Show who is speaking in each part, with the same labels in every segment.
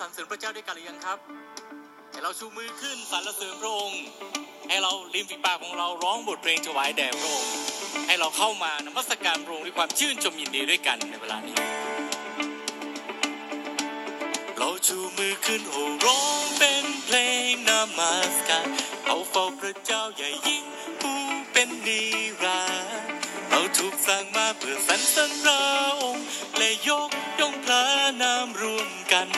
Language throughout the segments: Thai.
Speaker 1: สรรเสริญพระเจ้าด้วยกันหรือยังครับ ให้เราชูมือขึ้นสรรเสริญพระองค์ ให้เราริมฝีปากของเราร้องบทเพลงถวายแด่พระองค์ ให้เราเข้ามานมัสการพระองค์ด้วยความชื่นชมยินดีด้วยกันในเวลานี้ เราชูมือขึ้นโอ้ร้องเป็นเพลงนมัสการเอาเฝ้าพระเจ้าใหญ่ยิ่งผู้เป็นนิรานเราถูกสร้างมาเพื่อสรรเสริญพระองค์ และยกย่องพระนามร่วมกัน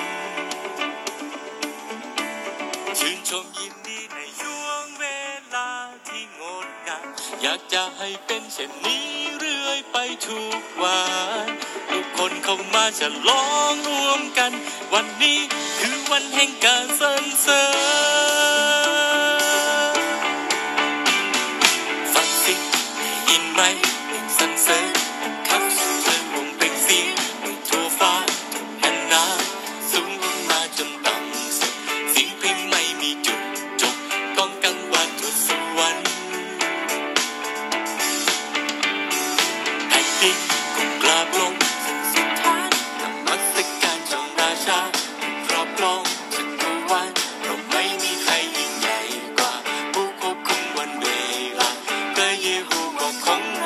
Speaker 1: ชื่นชมยินดีในช่วงเวลาที่งดงามอยากจะให้เป็นเช่นนี้เรื่อยไปทุกวันทุกคนเข้ามาจะลองรวมกัน วันนี้คือวันแห่งการสรรเสริญ 空。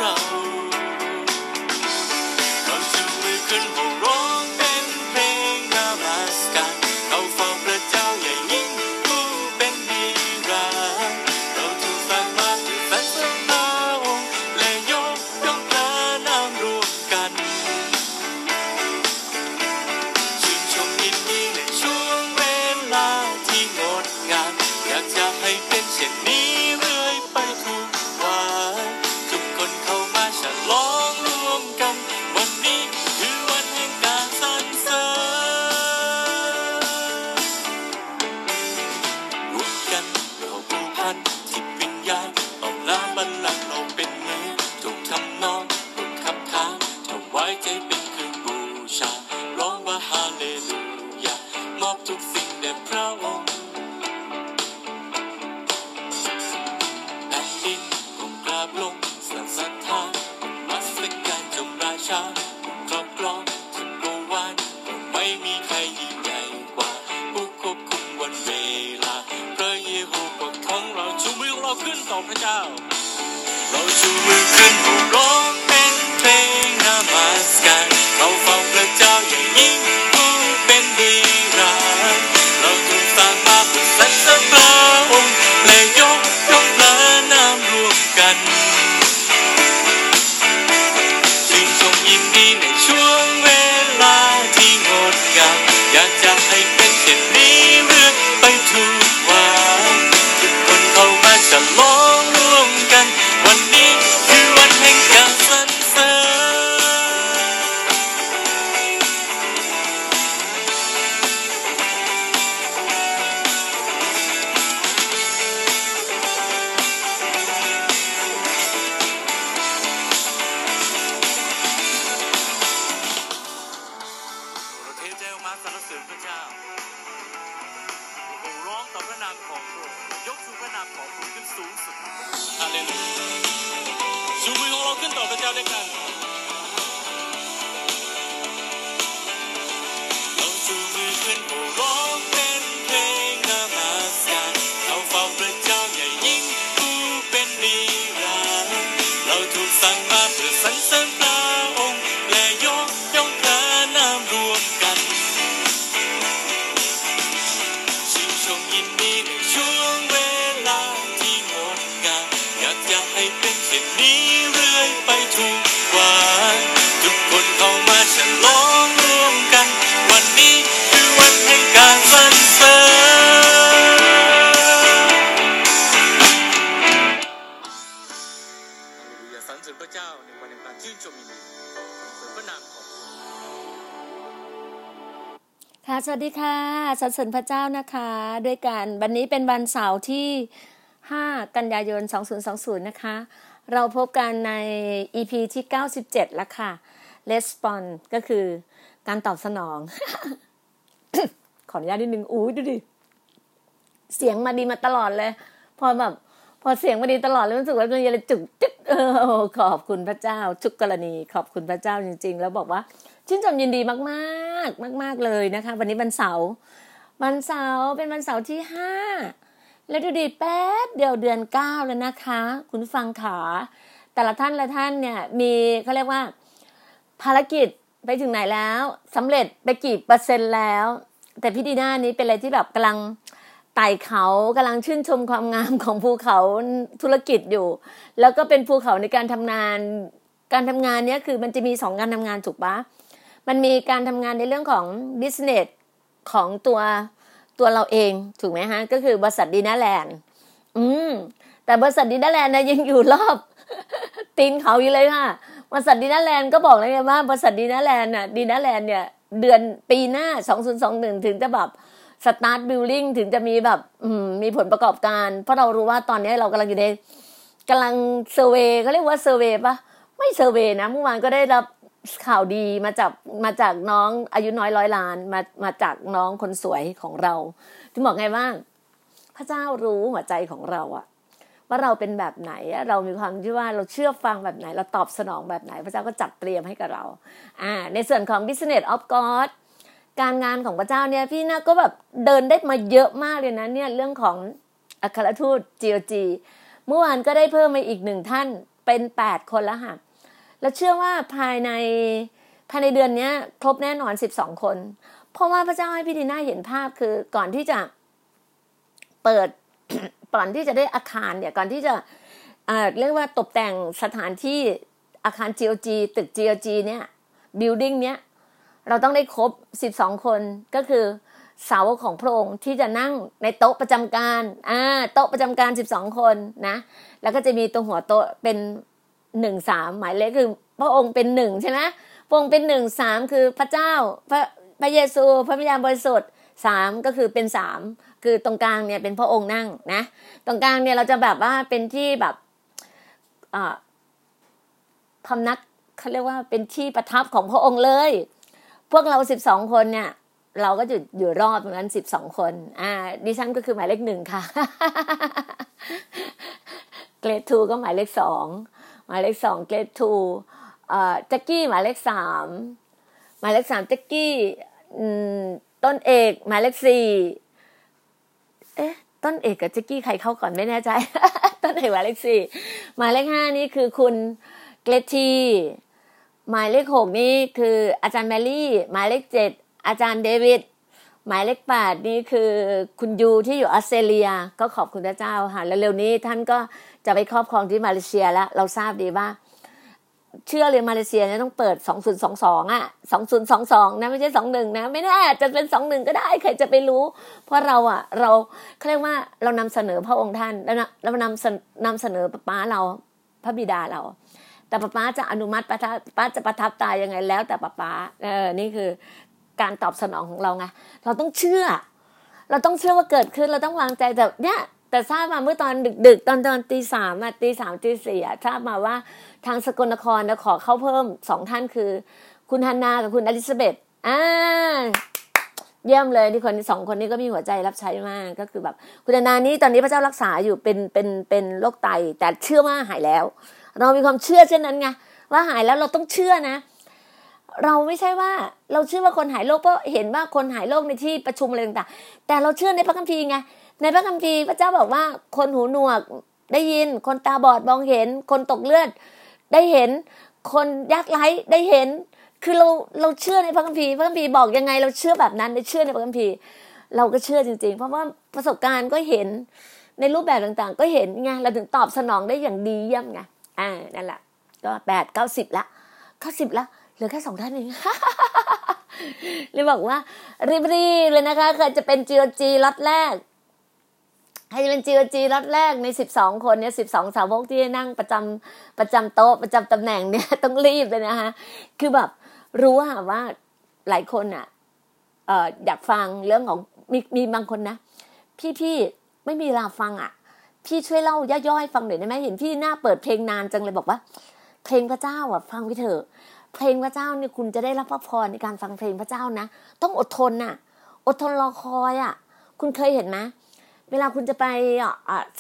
Speaker 1: ีค่ะสรรเสริญพระเจ้านะคะ ด้วยการวันนี้เป็
Speaker 2: นวันเสาร์ที่ 5 กันยายน 2020 นะคะ เราพบกันใน EP ที่ 97 แล้วค่ะ Response ก็คือการตอบสนอง ขออนุญาตนิดนึงอู้ดูดิ เสียงมาดีมาตลอดเลย พอแบบ พอเสียงมาดีตลอดแล้วรู้สึกว่ามันอะไรจุกจิกเออขอบคุณพระเจ้า ทุกกรณีขอบคุณพระเจ้าจริง ๆ แล้วบอกว่าชื่นชมยินดีมากๆ มาก ๆเลยนะคะ วันนี้วันเสาร์วันเสาร์เป็นวันเสาร์ที่ห้าแล้วดูดีแป๊บเดียวเดือนเก้าแล้วนะคะ คุณฟังขาแต่ละท่านละท่านเนี่ยมีเขาเรียกว่า ภารกิจไปถึงไหนแล้ว สำเร็จไปกี่เปอร์เซ็นต์แล้ว แต่พี่ดีหน้านี้เป็นอะไรที่แบบกำลัง ไต่เขากำลังชื่นชมความงามของภูเขาธุรกิจอยู่ แล้วก็เป็นภูเขาในการทำงาน การทำงานเนี้ยคือมันจะมีสองการทำงานถูกปะมันมีการทำงานในเรื่องของ business ของตัวตัวเราเองถูกไหมฮะ ก็คือบริษัทดีน่าแลนด์อืมแต่บริษัทดีน่าแลนด์นะยังอยู่รอบตีนเขาอยู่เลยค่ะบริษัทดีน่าแลนด์ก็บอกเลยว่าบริษัทดีน่าแลนด์น่ะดีน่าแลนด์เนี่ยเดือนปีหน้าสองศูนย์สองหนึ่งถึงจะแบบ start billing ถึงจะมีแบบมีผลประกอบการ เพราะเรารู้ว่าตอนนี้เรากำลังอยู่ในกำลัง survey เขาเรียกว่า survey ปะไม่ survey นะเมื่อวานก็ได้รับข่าวดีมาจากมาจากน้องอายุน้อยร้อยล้านมามาจากน้องคนสวยของเราที่บอกไงว่าพระเจ้ารู้หัวใจของเราอะว่าเราเป็นแบบไหนเรามีความที่ว่าเราเชื่อฟังแบบไหน เราตอบสนองแบบไหน พระเจ้าก็จัดเตรียมให้กับเราอ่าในส่วนของ business of God การงานของพระเจ้าเนี่ยพี่น่าก็แบบเดินได้มาเยอะมากเลยนะเนี่ยเรื่องของอัครทูต GOG เมื่อวานก็ได้เพิ่มมาอีกหนึ่งท่านเป็นแปดคนแล้วค่ะแล้วเชื่อว่าภายในภายในเดือนนี้ครบแน่นอนสิบสองคน เพราะว่าพระเจ้าให้พี่ดีน่าเห็นภาพคือก่อนที่จะเปิดก่อนที่จะได้อาคารเนี่ยก่อนที่จะเรียกว่าตกแต่งสถานที่อาคาร GOG ตึก GOG เนี่ย building เนี้ย เราต้องได้ครบสิบสองคนก็คือเสาของพระองค์ที่จะนั่งในโต๊ะประจำการอ่าโต๊ะประจำการสิบสองคนนะ แล้วก็จะมีตัวหัวโต๊ะเป็นหนึ่งสามหมายเลขคือพระองค์เป็นหนึ่งใช่ไหมพระองค์เป็นหนึ่งสามคือพระเจ้าพระพระเยซู พระวิญญาณบริสุทธิ์สามก็คือเป็นสามคือตรงกลางเนี่ยเป็นพระองค์นั่งนะ ตรงกลางเนี่ยเราจะแบบว่าเป็นที่แบบอ่าพำนักเขาเรียกว่าเป็นที่ประทับของพระองค์เลย พวกเราสิบสองคนเนี่ย เราก็อยู่อยู่รอบตรงนั้นสิบสองคน อ่า ดิฉันก็คือหมายเลขหนึ่งค่ะเกรดทูก็หมายเลขสองหมายเลขสองเกรดทูเอ่อแจ็กกี้หมายเลขสามหมายเลขสามแจ็กกี้ต้นเอกหมายเลขสี่เอ๊ะต้นเอกกับแจ็กกี้ใครเข้าก่อนไม่แน่ใจ ต้นเอกหมายเลขสี่หมายเลขห้านี่คือคุณเกรที หมายเลขหกนี่คืออาจารย์แมรี่ หมายเลขเจ็ดอาจารย์เดวิดหมายเลขแปดนี่คือคุณยูที่อยู่ออสเตรเลียก็ขอบคุณพระเจ้าค่ะแล้วเร็วนี้ท่านก็จะไปครอบครองที่มาเลเซียแล้ว เราทราบดีว่า เชื่อเลยมาเลเซียเนี่ยต้องเปิด 2022 อะ 2022 นะ ไม่ใช่ 21 นะ ไม่แน่จะเป็น 21 ก็ได้ใครจะไปรู้ เพราะเราอะ เราเขาเรียกว่าเรานำเสนอพระองค์ท่านแล้วเรานำนำเสนอป้าเราพระบิดาเรา แต่ป้าจะอนุมัติป้าป้าจะประทับตายยังไงแล้ว แต่ป้าเออนี่คือการตอบสนองของเราไงเราต้องเชื่อ เราต้องเชื่อว่าเกิดขึ้นเราต้องวางใจแต่เนี่ยแต่ทราบมาเมื่อตอนดึกๆ ตอนตอนตีสามอะตีสามตีสี่อะทราบมาว่าทางสกลนครจะขอเข้าเพิ่มสองท่านคือ คุณฮันนากับคุณอลิซาเบธอ่าเยี่ยมเลยที่คนสองคนนี้ก็มีหัวใจรับใช้มากก็คือแบบ คุณฮันนานี้ตอนนี้พระเจ้ารักษาอยู่เป็นเป็นเป็นโรคไต แต่เชื่อว่าหายแล้ว เรามีความเชื่อเช่นนั้นไงว่าหายแล้วเราต้องเชื่อนะ เราไม่ใช่ว่าเราเชื่อว่าคนหายโรคเพราะเห็นว่าคนหายโรคในที่ประชุมอะไรต่างๆ แต่เราเชื่อในพระคัมภีร์ไงในพระคัมภีร์พระเจ้าบอกว่าคนหูหนวกได้ยิน คนตาบอดมองเห็น คนตกเลือดได้เห็น คนยากไร้ได้เห็น คือเราเราเชื่อในพระคัมภีร์พระคัมภีร์บอกยังไง เราเชื่อแบบนั้นเราเชื่อในพระคัมภีร์เราก็เชื่อจริง ๆ เพราะว่าประสบการณ์ก็เห็นในรูปแบบต่างๆ ก็เห็นไงเราถึงตอบสนองได้อย่างดีเยี่ยมไง อ่านั่นแหละก็แปดเก้าสิบละเก้าสิบละเหลือแค่สองท่านเองเลยบอกว่า รีบๆเลยนะคะเคยจะเป็นจีโอจีล็อตแรกให้เป็นจีโอจีรอดแรกในสิบสองคนเนี่ยสิบสองสาวกที่นั่งประจำประจำโต๊ะประจำตำแหน่งเนี่ยต้องรีบเลยนะคะคือแบบรู้ว่าว่าหลายคนอะเอออยากฟังเรื่องของมีมีบางคนนะ พี่พี่ไม่มีเวลาฟังอะ พี่ช่วยเล่าย่อยๆฟังหน่อยได้ไหมเห็นพี่หน้าเปิดเพลงนานจังเลยบอกว่า เพลงพระเจ้าอะ ฟังไปเถอะเพลงพระเจ้าเนี่ยคุณจะได้รับพระพรในการฟังเพลงพระเจ้านะ ต้องอดทนน่ะ อดทนรอคอยอะ คุณเคยเห็นไหมเวลาคุณจะไป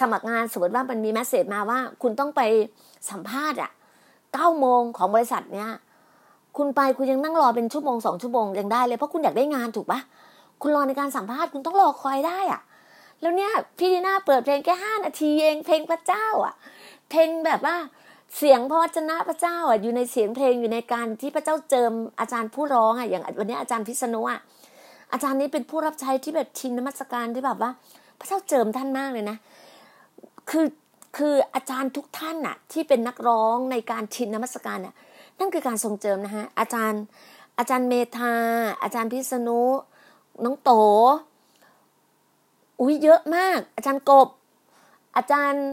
Speaker 2: สมัครงานสมมติว่ามันมีแมสเซจมาว่า คุณต้องไปสัมภาษณ์อะเก้าโมงของบริษัทเนี้ยคุณไปคุณยังนั่งรอเป็นชั่วโมงสองชั่วโมงยังได้เลยเพราะคุณอยากได้งานถูกปะคุณรอในการสัมภาษณ์คุณต้องรอคอยได้อะ แล้วเนี่ยพี่ดีน่าเปิดเพลงแค่ห้านาทีเองเพลงพระเจ้าอะ เพลงแบบว่าเสียงพระวจนะพระเจ้าอะอยู่ในเสียงเพลงอยู่ในการที่พระเจ้าเจิมอาจารย์ผู้ร้องอะอย่างวันนี้อาจารย์พิษณุอะอาจารย์นี้เป็นผู้รับใช้ที่แบบชินนมัสการที่แบบว่า พระเจ้าเจิมท่านมากเลยนะ คือคืออาจารย์ทุกท่านน่ะ ที่เป็นนักร้องในการชินนมัสการน่ะนั่นคือการทรงเจิมนะฮะอาจารย์อาจารย์เมธาอาจารย์พิษณุน้องโต อุ้ยเยอะมาก อาจารย์กบ อาจารย์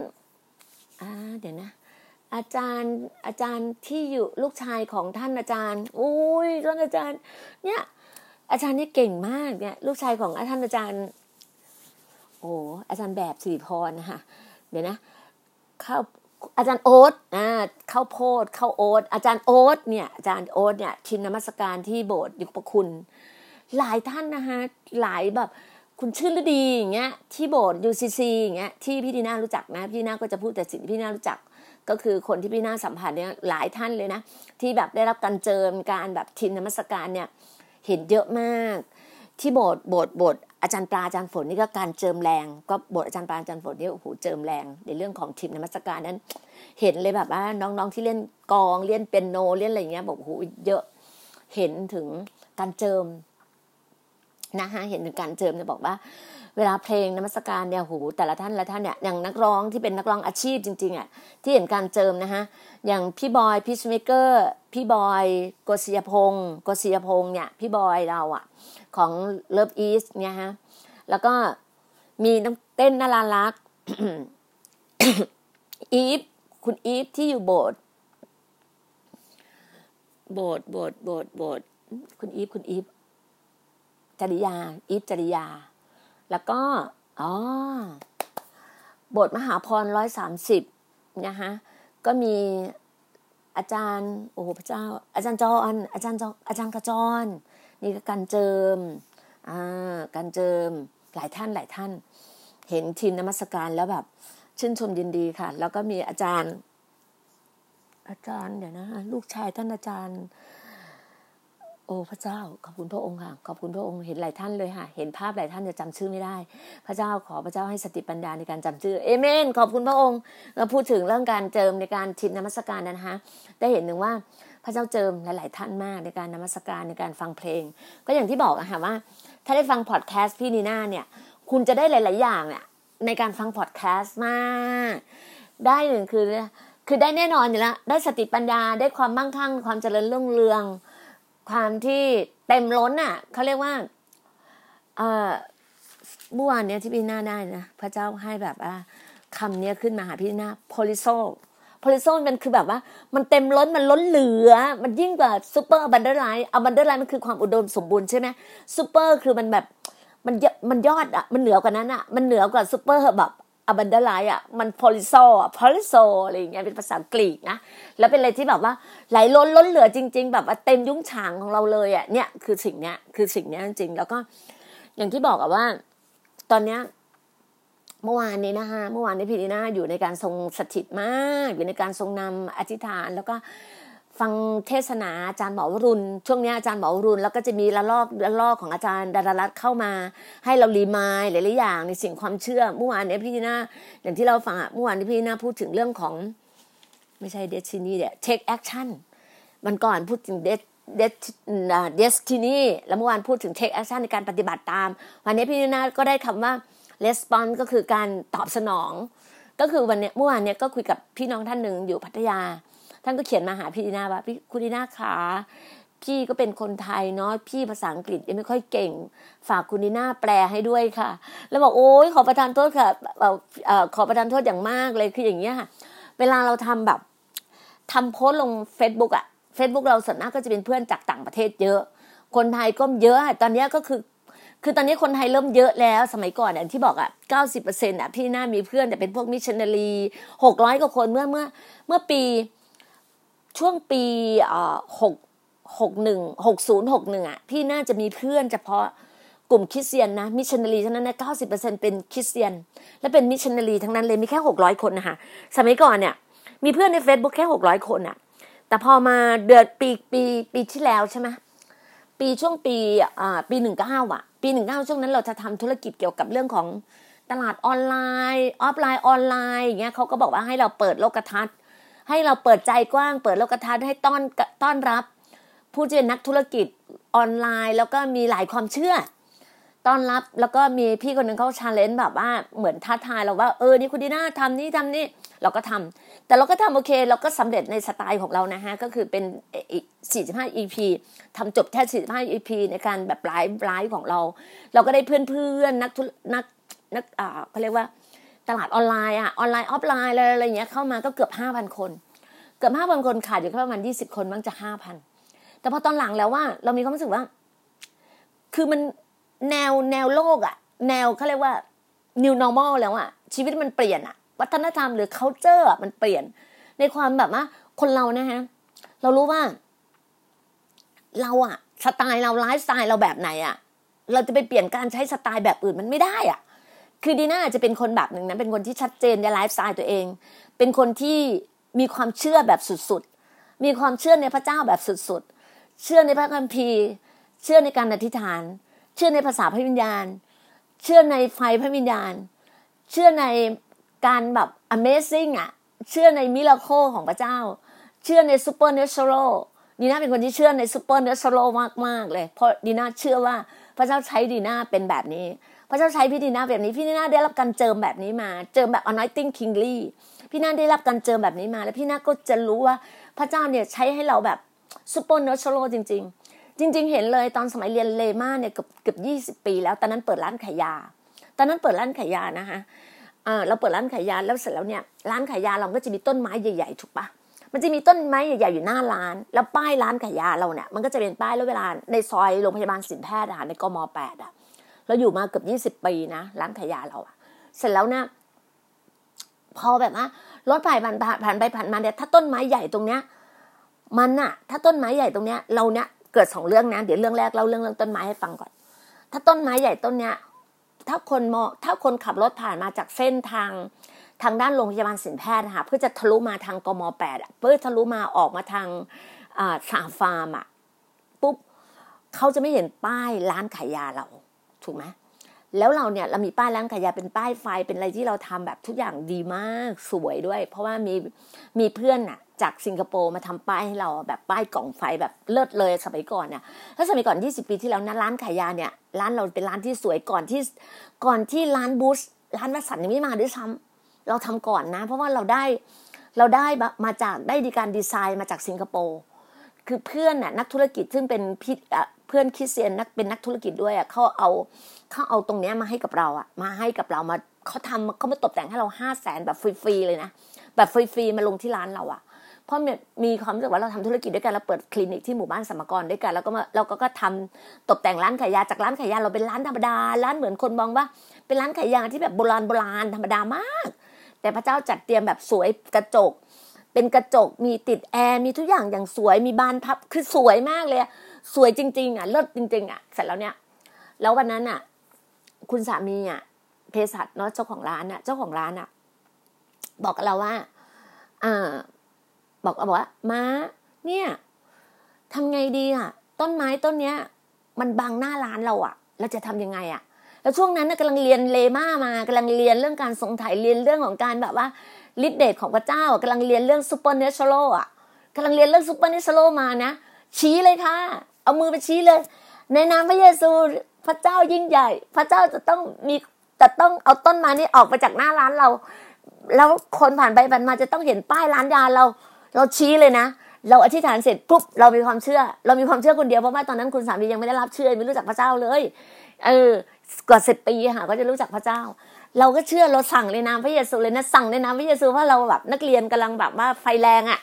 Speaker 2: อ่าเดี๋ยวนะ อาจารย์อาจารย์ที่อยู่ลูกชายของท่านอาจารย์อุ้ยท่านอาจารย์ เนี่ย อาจารย์นี่เก่งมากเนี่ย ลูกชายของท่านอาจารย์ โอ้อาจารย์แบบสิริพรนะคะเดี๋ยวนะเข้าอาจารย์โอ๊ตอ่าเข้าโพดเข้าโอ๊ตอาจารย์โอ๊ตเนี่ย อาจารย์โอ๊ตเนี่ย ชินนมัสการที่โบสถ์ยุคประคุณ หลายท่านนะคะหลายแบบ คุณชื่นฤดีอย่างเงี้ยที่โบสถ์ยูซีซีอย่างเงี้ยที่พี่ดีน่ารู้จักนะพี่น่าก็จะพูดแต่สิ่งที่พี่น่ารู้จัก ก็คือคนที่พี่น่าสัมผัสเนี่ยหลายท่านเลยนะ ที่แบบได้รับการเจิมการแบบทินนมัสการเนี่ยเห็นเยอะมาก ที่โบสถ์โบสถ์โบสถ์อาจารย์ปลาอาจารย์ฝนนี่ก็การเจิมแรง ก็บทอาจารย์ปลาอาจารย์ฝนนี่โอ้โหเจิมแรง ในเรื่องของทีมนมัสการนั้น เห็นเลยแบบว่าน้องๆที่เล่นกองเล่นเป็นโนเล่นอะไรเงี้ยบอกโอ้โหเยอะเห็นถึงการเจิม นะคะเห็นถึงการเจิมเนี่ยบอกว่า เวลาเพลงนมัสการเนี่ยโหแต่ละท่านละท่านเนี่ยอย่างนักร้องที่เป็นนักร้องอาชีพจริงๆอะที่เห็นการเจิมนะคะอย่างพี่บอยพี่สเมเกอร์พี่บอยโกศิยพงศ์โกศิยพงศ์เนี่ยพี่บอยเราอะของเลิฟอีสเนี่ยฮะแล้วก็มีน้องเต้นนารารักอีฟคุณอีฟที่อยู่โบสถ์โบสถ์โบสถ์โบสถ์โบสถ์คุณอีฟคุณอีฟ จริยา อีฟจริยา แล้วก็อ๋อบสถ์มหาพรร้อยสามสิบนะคะก็มีอาจารย์โอ้โหพระเจ้า อาจารย์จอนอาจารย์จออาจารย์กระจร นี่ก็การเจิมอ่าการเจิมหลายท่านหลายท่าน เห็นทีมนมัสการแล้วแบบชื่นชมยินดีค่ะ แล้วก็มีอาจารย์ อาจารย์เดี๋ยวนะลูกชายท่านอาจารย์ โอ้พระเจ้าขอบคุณพระองค์ค่ะขอบคุณพระองค์เห็นหลายท่านเลยค่ะ เห็นภาพหลายท่านจะจำชื่อไม่ได้ พระเจ้าขอพระเจ้าให้สติปัญญาในการจำชื่อเอเมน ขอบคุณพระองค์เราพูดถึงเรื่องการเจิมในการทินนมัสการนะคะได้เห็นหนึ่งว่าพระเจ้าเจิมหลาย ๆ ท่านมากในการนมัสการในการฟังเพลง ก็อย่างที่บอกอะค่ะว่า ถ้าได้ฟังพอดแคสต์พี่นีน่าเนี่ย คุณจะได้หลาย ๆ อย่างเนี่ยในการฟังพอดแคสต์มาก ได้หนึ่งคือคือได้แน่นอนอยู่แล้วได้สติปัญญาได้ความมั่งคั่ง ความเจริญรุ่งเรือง ความที่เต็มล้นอะเขาเรียกว่าเอ่อเมื่อวานเนี้ยที่พี่หน่าได้นะพระเจ้าให้แบบว่าคำเนี้ยขึ้นมาหาพี่หน่า perisso perisso มันคือแบบว่า มันเต็มล้นมันล้นเหลือ มันยิ่งกว่า super abundant life abundant life มันคือความอุดมสมบูรณ์ใช่ไหมซูเปอร์คือมันแบบมันมันยอดอะมันเหนือกว่านั้นอะ มันเหนือกว่าซูเปอร์แบบ abundant life อะมัน perisso อะ perisso อะไรอย่างเงี้ยเป็นภาษากรีกนะแล้วเป็นอะไรที่แบบว่าไหลล้นล้นเหลือจริง ๆ แบบว่าเต็มยุ้งฉางของเราเลยอะเนี่ยคือสิ่งเนี้ยคือสิ่งเนี้ยจริงๆแล้วก็ อย่างที่บอกอะว่า ตอนเนี้ยเมื่อวานนี้นะคะเมื่อวานนี้พี่ดีน่าอยู่ในการทรงสถิตมาก อยู่ในการทรงนำอธิษฐาน แล้วก็ ฟังเทศนาอาจารย์หมอวรุณ ช่วงนี้อาจารย์หมอวรุณ แล้วก็จะมีละลอกละลอกของอาจารย์ดารารัตเข้ามา ให้เรารีมายหลายๆอย่างในสิ่งความเชื่อเมื่อวานนี้พี่น่าอย่างที่เราฟังเมื่อวานนี้พี่น่าพูดถึงเรื่องของ ไม่ใช่ destiny เนี่ย take action มันก่อนพูดถึง des destiny แล้วเมื่อวานพูดถึง take action ในการปฏิบัติตาม วันนี้พี่นาก็ได้คำว่า response ก็คือการตอบสนอง ก็คือวันนี้เมื่อวานเนี้ยก็คุยกับพี่น้องท่านหนึ่งอยู่พัทยา ท่านก็เขียนมาหาพี่ดีนาว่าพี่คุณดีนาขาพี่ก็เป็นคนไทยเนาะพี่ภาษาอังกฤษยังไม่ค่อยเก่ง ฝากคุณดีนาแปลให้ด้วยค่ะ แล้วบอกโอ้ยขอประทานโทษค่ะขอประทานโทษอย่างมากเลยคืออย่างเงี้ยค่ะ เวลาเราทำแบบทำโพสลง Facebook อะ Facebook เราส่วนมากก็จะเป็นเพื่อนจากต่างประเทศเยอะ คนไทยก็เยอะ ตอนนี้ก็คือ คือตอนนี้คนไทยเริ่มเยอะแล้ว สมัยก่อนอย่างที่บอกอะเก้าสิบเปอร์เซ็นต์อะพี่หน้ามีเพื่อนแต่เป็นพวกมิชชันนารีหกร้อยกว่าคนเมื่อเมื่อเมื่อปี ช่วงปีหกหกหนึ่งหกศูนย์หกหนึ่งอะพี่น่าจะมีเพื่อนเฉพาะกลุ่มคริสเตียนนะมิชชันนารีทั้งนั้นนะเก้าสิบเปอร์เซ็นเป็นคริสเตียน และเป็นมิชชันนารีทั้งนั้นเลยมีแค่หกร้อยคนนะคะสมัยก่อนเนี่ย มีเพื่อนใน Facebook แค่หกร้อยคนอะแต่พอมาเดือนปีปีปีที่แล้วใช่ไหมปีช่วงปีอ่าปีหนึ่งเก้าอะปีหนึ่งเก้าช่วงนั้นเราจะทำธุรกิจเกี่ยวกับเรื่องของตลาดออนไลน์ ออฟไลน์ออนไลน์อย่างเงี้ยเขาก็บอกว่าให้เราเปิดโลกทัศน์ ให้เราเปิดใจกว้าง เปิดโลกทัศน์ให้ต้อนต้อนรับ ผู้ที่เป็นนักธุรกิจออนไลน์ แล้วก็มีหลายความเชื่อ ต้อนรับแล้วก็มีพี่คนหนึ่งเขา challenge แบบว่าเหมือนท้าทายเราว่าเออนี่คุณดีน่าทำนี่ทำนี่เราก็ทำแต่เราก็ทำโอเค เราก็สำเร็จในสไตล์ของเรานะฮะ ก็คือเป็น 45 EP ทำจบแค่ 45 EP ในการแบบ live live ของเรา เราก็ได้เพื่อนๆนักนักนักอ่าเขาเรียกว่า ตลาดออนไลน์อะออนไลน์ออฟไลน์อะไรอะไรเงี้ยเข้ามาก็เกือบ5,000คน เกือบ5,000คนขาดอยู่แค่ประมาณ20คนมั้งจะ5,000แต่พอตอนหลังแล้วว่า เรามีความรู้สึกว่า คือมันแนวแนวโลกอะแนวเขาเรียกว่า new normal แล้วอะชีวิตมันเปลี่ยนอะวัฒนธรรมหรือ culture อะมันเปลี่ยน ในความแบบว่าคนเรานะฮะเรารู้ว่า เราอะสไตล์เราไลฟ์สไตล์เราแบบไหนอะเราจะไปเปลี่ยนการใช้สไตล์แบบอื่นมันไม่ได้อะ คือดีน่าจจะเป็นคนแบบหนึ่งนะเป็นคนที่ชัดเจนในไลฟ์สไตล์ตัวเอง เป็นคนที่มีความเชื่อแบบสุดๆ มีความเชื่อในพระเจ้าแบบสุดๆ เชื่อในพระคัมภีร์ เชื่อในการอธิษฐาน เชื่อในภาษาพระวิญญาณ เชื่อในไฟพระวิญญาณ เชื่อในการแบบ amazing อะ เชื่อในมิราโคของพระเจ้า เชื่อใน supernatural ดีน่าเป็นคนที่เชื่อใน supernatural มากมากเลย เพราะดีน่าเชื่อว่า พระเจ้าใช้ดีนาเป็นแบบนี้ พระเจ้าใช้พี่ดีนาแบบนี้ พี่ดีนาได้รับการเจิมแบบนี้มา เจิมแบบ anointing kingly พี่นาได้รับการเจิมแบบนี้มา แล้วพี่นาก็จะรู้ว่าพระเจ้าเนี่ยใช้ให้เราแบบ supernatural จริง ๆ จริง ๆ เห็นเลยตอนสมัยเรียนเลมาเนี่ยเกือบเกือบยี่สิบปี แล้วตอนนั้นเปิดร้านขายยา ตอนนั้นเปิดร้านขายยานะคะเราเปิดร้านขายยาแล้วเสร็จแล้วเนี่ยร้านขายยาเราก็จะมีต้นไม้ใหญ่ๆถูกปะ มันจะมีต้นไม้ใหญ่ๆอยู่หน้าร้าน แล้วป้ายร้านขายยาเราเนี่ยมันก็จะเป็นป้ายแล้วเวลาในซอยโรงพยาบาลสินแพทย์อะในกมแปดอะเราอยู่มาเกือบยี่สิบปีนะร้านขายยาเราอะเสร็จแล้วเนี่ยพอแบบว่ารถผ่านผ่านผ่านไปผ่านมาเนี่ยถ้าต้นไม้ใหญ่ตรงเนี้ย มันอะถ้าต้นไม้ใหญ่ตรงเนี้ย เราเนี่ยเกิดสองเรื่องนะเดี๋ยวเรื่องแรกเล่าเรื่องเรื่องต้นไม้ให้ฟังก่อน ถ้าต้นไม้ใหญ่ต้นเนี้ยถ้าคนมองถ้าคนขับรถผ่านมาจากเส้นทาง ทางด้านโรงพยาบาลสินแพทย์นะคะเพื่อจะทะลุมาทางกมแปดเพื่อทะลุมาออกมาทางสาฟาร์มอะปุ๊บเขาจะไม่เห็นป้ายร้านขายยาเราถูกไหมแล้วเราเนี่ยเรามีป้ายร้านขายยาเป็นป้ายไฟเป็นอะไรที่เราทำแบบทุกอย่างดีมากสวยด้วย เพราะว่ามีมีเพื่อนอะจากสิงคโปร์มาทำป้ายให้เราแบบป้ายกล่องไฟแบบเลิศเลยสมัยก่อนเนี่ยถ้าสมัยก่อน 20 ปีที่แล้วนะร้านขายยาเนี่ยร้านเราเป็นร้านที่สวยก่อนที่ก่อนที่ร้านบูสร้านวัสันยังไม่มาด้วยซ้ำ เราทำก่อนนะ เพราะว่าเราได้เราได้มาจากได้ดีการดีไซน์มาจากสิงคโปร์คือเพื่อนน่ะนักธุรกิจซึ่งเป็นพี่เพื่อนคริสเตียนนักเป็นนักธุรกิจด้วยอะเขาเอาเขาเอาตรงเนี้ยมาให้กับเราอะมาให้กับเรามาเขาทำเขามาตกแต่งให้เราห้าแสนแบบฟรีๆเลยนะแบบฟรีๆมาลงที่ร้านเราอะเพราะมีความรู้สึกว่าเราทำธุรกิจด้วยกันเราเปิดคลินิกที่หมู่บ้านสมกรด้วยกันแล้วก็มาเราก็ก็ทำตกแต่งร้านขายยาจากร้านขายยาเราเป็นร้านธรรมดา ร้านเหมือนคนมองว่าเป็นร้านขายยาที่แบบโบราณโบราณธรรมดามาก แต่พระเจ้าจัดเตรียมแบบสวยกระจก เป็นกระจกมีติดแอร์มีทุกอย่างอย่างสวยมีบานพับคือสวยมากเลย สวยจริง ๆอะเลิศจริง ๆ อะ เสร็จแล้วเนี่ย แล้ววันนั้นอะ คุณสามีอะเภสัชเนาะเจ้าของร้านอะ เจ้าของร้านอะ บอกกับเราว่าอ่าบอกเอาบอกว่าม้า เนี่ยทำไงดีอะ ต้นไม้ต้นเนี้ย มันบังหน้าร้านเราอะ เราจะทำยังไงอะ แล้วช่วงนั้นกำลังเรียน rhema มากำลังเรียนเรื่องการทรงไถ่เรียนเรื่องของการแบบว่าฤทธิเดชของพระเจ้ากำลังเรียนเรื่อง supernatural อะกำลังเรียนเรื่อง supernatural มานะ ชี้เลยค่ะ เอามือไปชี้เลย ในนามพระเยซูพระเจ้ายิ่งใหญ่ พระเจ้าจะต้องมีจะต้องเอาต้นไม้นี้ออกไปจากหน้าร้านเรา แล้วคนผ่านไปผ่านมาจะต้องเห็นป้ายร้านยาเรา เราชี้เลยนะ เราอธิษฐานเสร็จปุ๊บเรามีความเชื่อ เรามีความเชื่อคนเดียวเพราะว่าตอนนั้นคุณสามียังไม่ได้รับเชื่อไม่รู้จักพระเจ้าเลย เออกว่าสิบปีค่ะก็จะรู้จักพระเจ้า เราก็เชื่อเราสั่งในนามพระเยซูเลยนะสั่งในนามพระเยซูเพราะเราแบบนักเรียนกำลังแบบว่าไฟแรงอะ่ะ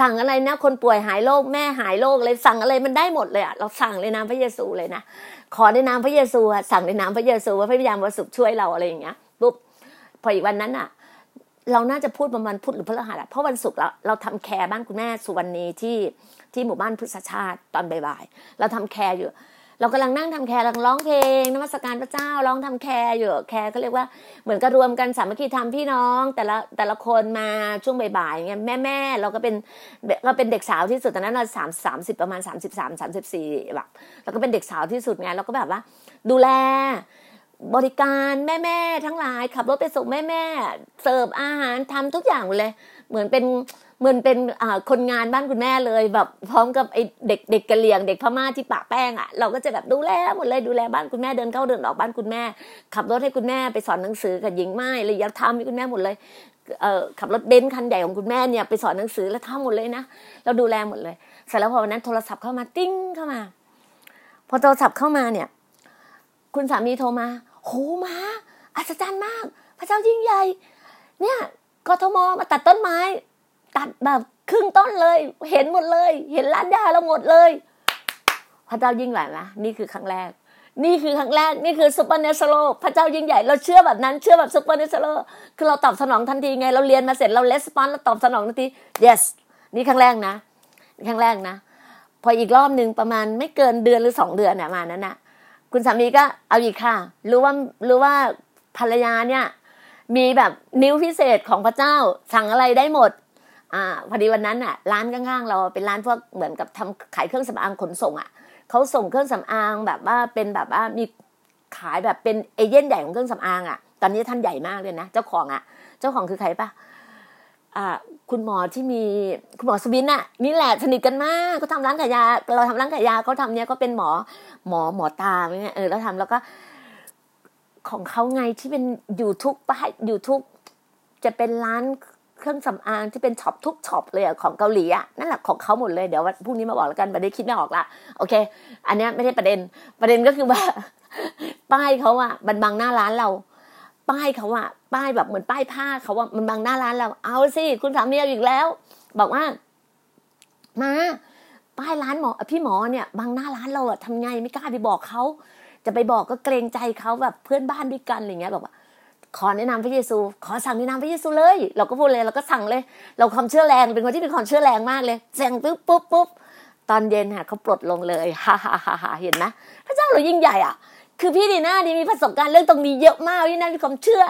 Speaker 2: สั่งอะไรนะคนป่วยหายโรคแม่หายโรคเลยสั่งอะไรมันได้หมดเลยอะ่ะเราสั่งในนามพระเยซูเลยนะขอในนามพระเยซูอะสั่งในนามพระเยซูว่าพระวิญญาณบริสุทธิ์ช่วยเราอะไรอย่างเงี้ยปุ๊บพออีกวันนั้นอะเราน่าจะพูดประมาณพุธหรือพฤหัสเพราะวันศุกร์เราเราทำ care บ้านคุณแม่สุวรรณีที่ที่หมู่บ้านพุทธชาติตอนบ่ายๆเราทำ care อยู่ เรากำลังนั่งทำ care กำลังร้องเพลงนมัสการพระเจ้าร้องทำ care อยู่ care ก็เรียกว่าเหมือนกับรวมกันสามัคคีทำพี่น้อง แต่ละแต่ละคนมาช่วงบ่ายๆเงี้ยแม่แม่เราก็เป็นก็เป็นเด็กสาวที่สุดตอนนั้นเราสามสามสิบประมาณสามสิบสามสามสิบสี่แบบเราก็เป็นเด็กสาวที่สุดไงเราก็แบบว่า ดูแลบริการแม่แม่ทั้งหลายขับรถไปส่งแม่แม่เสิร์ฟอาหารทำทุกอย่างเลย เหมือนเป็นเหมือนเป็นคนงานบ้านคุณแม่เลย แบบพร้อมกับไอเด็กเด็กกะเหลี่ยงเด็กพม่าที่ปะแป้งอะเราก็จะแบบดูแลหมดเลยดูแลบ้านคุณแม่เดินเข้าเดินออกบ้านคุณแม่ ขับรถให้คุณแม่ไปสอนหนังสือกับหญิงไม้เลยยากทำให้คุณแม่หมดเลยเออขับรถเบนซ์คันใหญ่ของคุณแม่เนี่ยไปสอนหนังสือแล้วทำหมดเลยนะเราดูแลหมดเลยเสร็จแล้วพอวันนั้นโทรศัพท์เข้ามาติ้งเข้ามา พอโทรศัพท์เข้ามาเนี่ย คุณสามีโทรมาโหมาอัศจรรย์มาก พระเจ้ายิ่งใหญ่ เนี่ยกทมมาตัดต้นไม้ ตัดแบบครึ่งต้นเลย เห็นหมดเลย เห็นร้านยาเราหมดเลยพระเจ้ายิ่งใหญ่นะนี่คือครั้งแรก นี่คือครั้งแรก นี่คือ supernatural พระเจ้ายิ่งใหญ่ เราเชื่อแบบนั้น เชื่อแบบ supernaturalคือเราตอบสนองทันทีไง เราเรียนมาเสร็จ เราเลสปอนเราตอบสนองทันที yes นี่ครั้งแรกนะ ครั้งแรกนะ พออีกรอบหนึ่งประมาณไม่เกินเดือนหรือสองเดือนเนี่ยมานั้นนะคุณสามีก็เอาอีกค่ะ รู้ว่า รู้ว่าภรรยาเนี่ย มีแบบนิ้วพิเศษของพระเจ้า สั่งอะไรได้หมด อ่าพอดีวันนั้นอะ ร้านข้างๆเราเป็นร้านพวกเหมือนกับทำขายเครื่องสำอางขนส่งอะเขาส่งเครื่องสำอางแบบว่าเป็นแบบว่ามีขายแบบเป็นเอเย่นต์ใหญ่ของเครื่องสำอางอะ ตอนนี้ท่านใหญ่มากเลยนะเจ้าของอะ เจ้าของคือใครปะอ่า คุณหมอที่มีคุณหมอสุบินน่ะนี่แหละสนิทกันมากเขาทำร้านขายยา เราทำร้านขายยาเขาทำเนี้ยก็เป็นหมอหมอหมอตาเนี่ยเออแล้วทำแล้วก็ ของเขาไงที่เป็นอยู่ทุกป้ายอยู่ทุกจะเป็นร้าน เครื่องสำอางที่เป็น shop ทุก shop เลยของเกาหลีอะนั่นแหละของเขาหมดเลยเดี๋ยวพรุ่งนี้มาบอกแล้วกันประเด็นคิดไม่ออกละโอเค อันนี้ไม่ได้ประเด็นประเด็นก็คือว่า ป้ายเขาอะมันบังหน้าร้านเรา ป้ายเขาอะป้ายแบบเหมือนป้ายผ้าเขาว่ามันบังหน้าร้านเรา เอาสิคุณสามีอาอีกแล้ว บอกว่า มาป้ายร้านหมอพี่หมอเนี่ยบังหน้าร้านเราอะทำไงไม่กล้าไปบอกเขาจะไปบอกก็เกรงใจเขาแบบเพื่อนบ้านด้วยกันอะไรเงี้ยบอกว่า ขอแนะนำพระเยซู ขอสั่งแนะนำพระเยซูเลย เราก็พูดเลยเราก็สั่งเลย เราความเชื่อแรงเป็นคนที่มีความเชื่อแรงมากเลยแซงปุ๊บปุ๊บปุ๊บตอนเย็นค่ะเขาปลดลงเลยฮ่าฮ่าฮ่าฮ่าเห็นไหมพระเจ้าเรายิ่งใหญ่อะ คือพี่ดีน่านี่มีประสบการณ์เรื่องตรงนี้เยอะมากพี่น่ามีความเชื่อ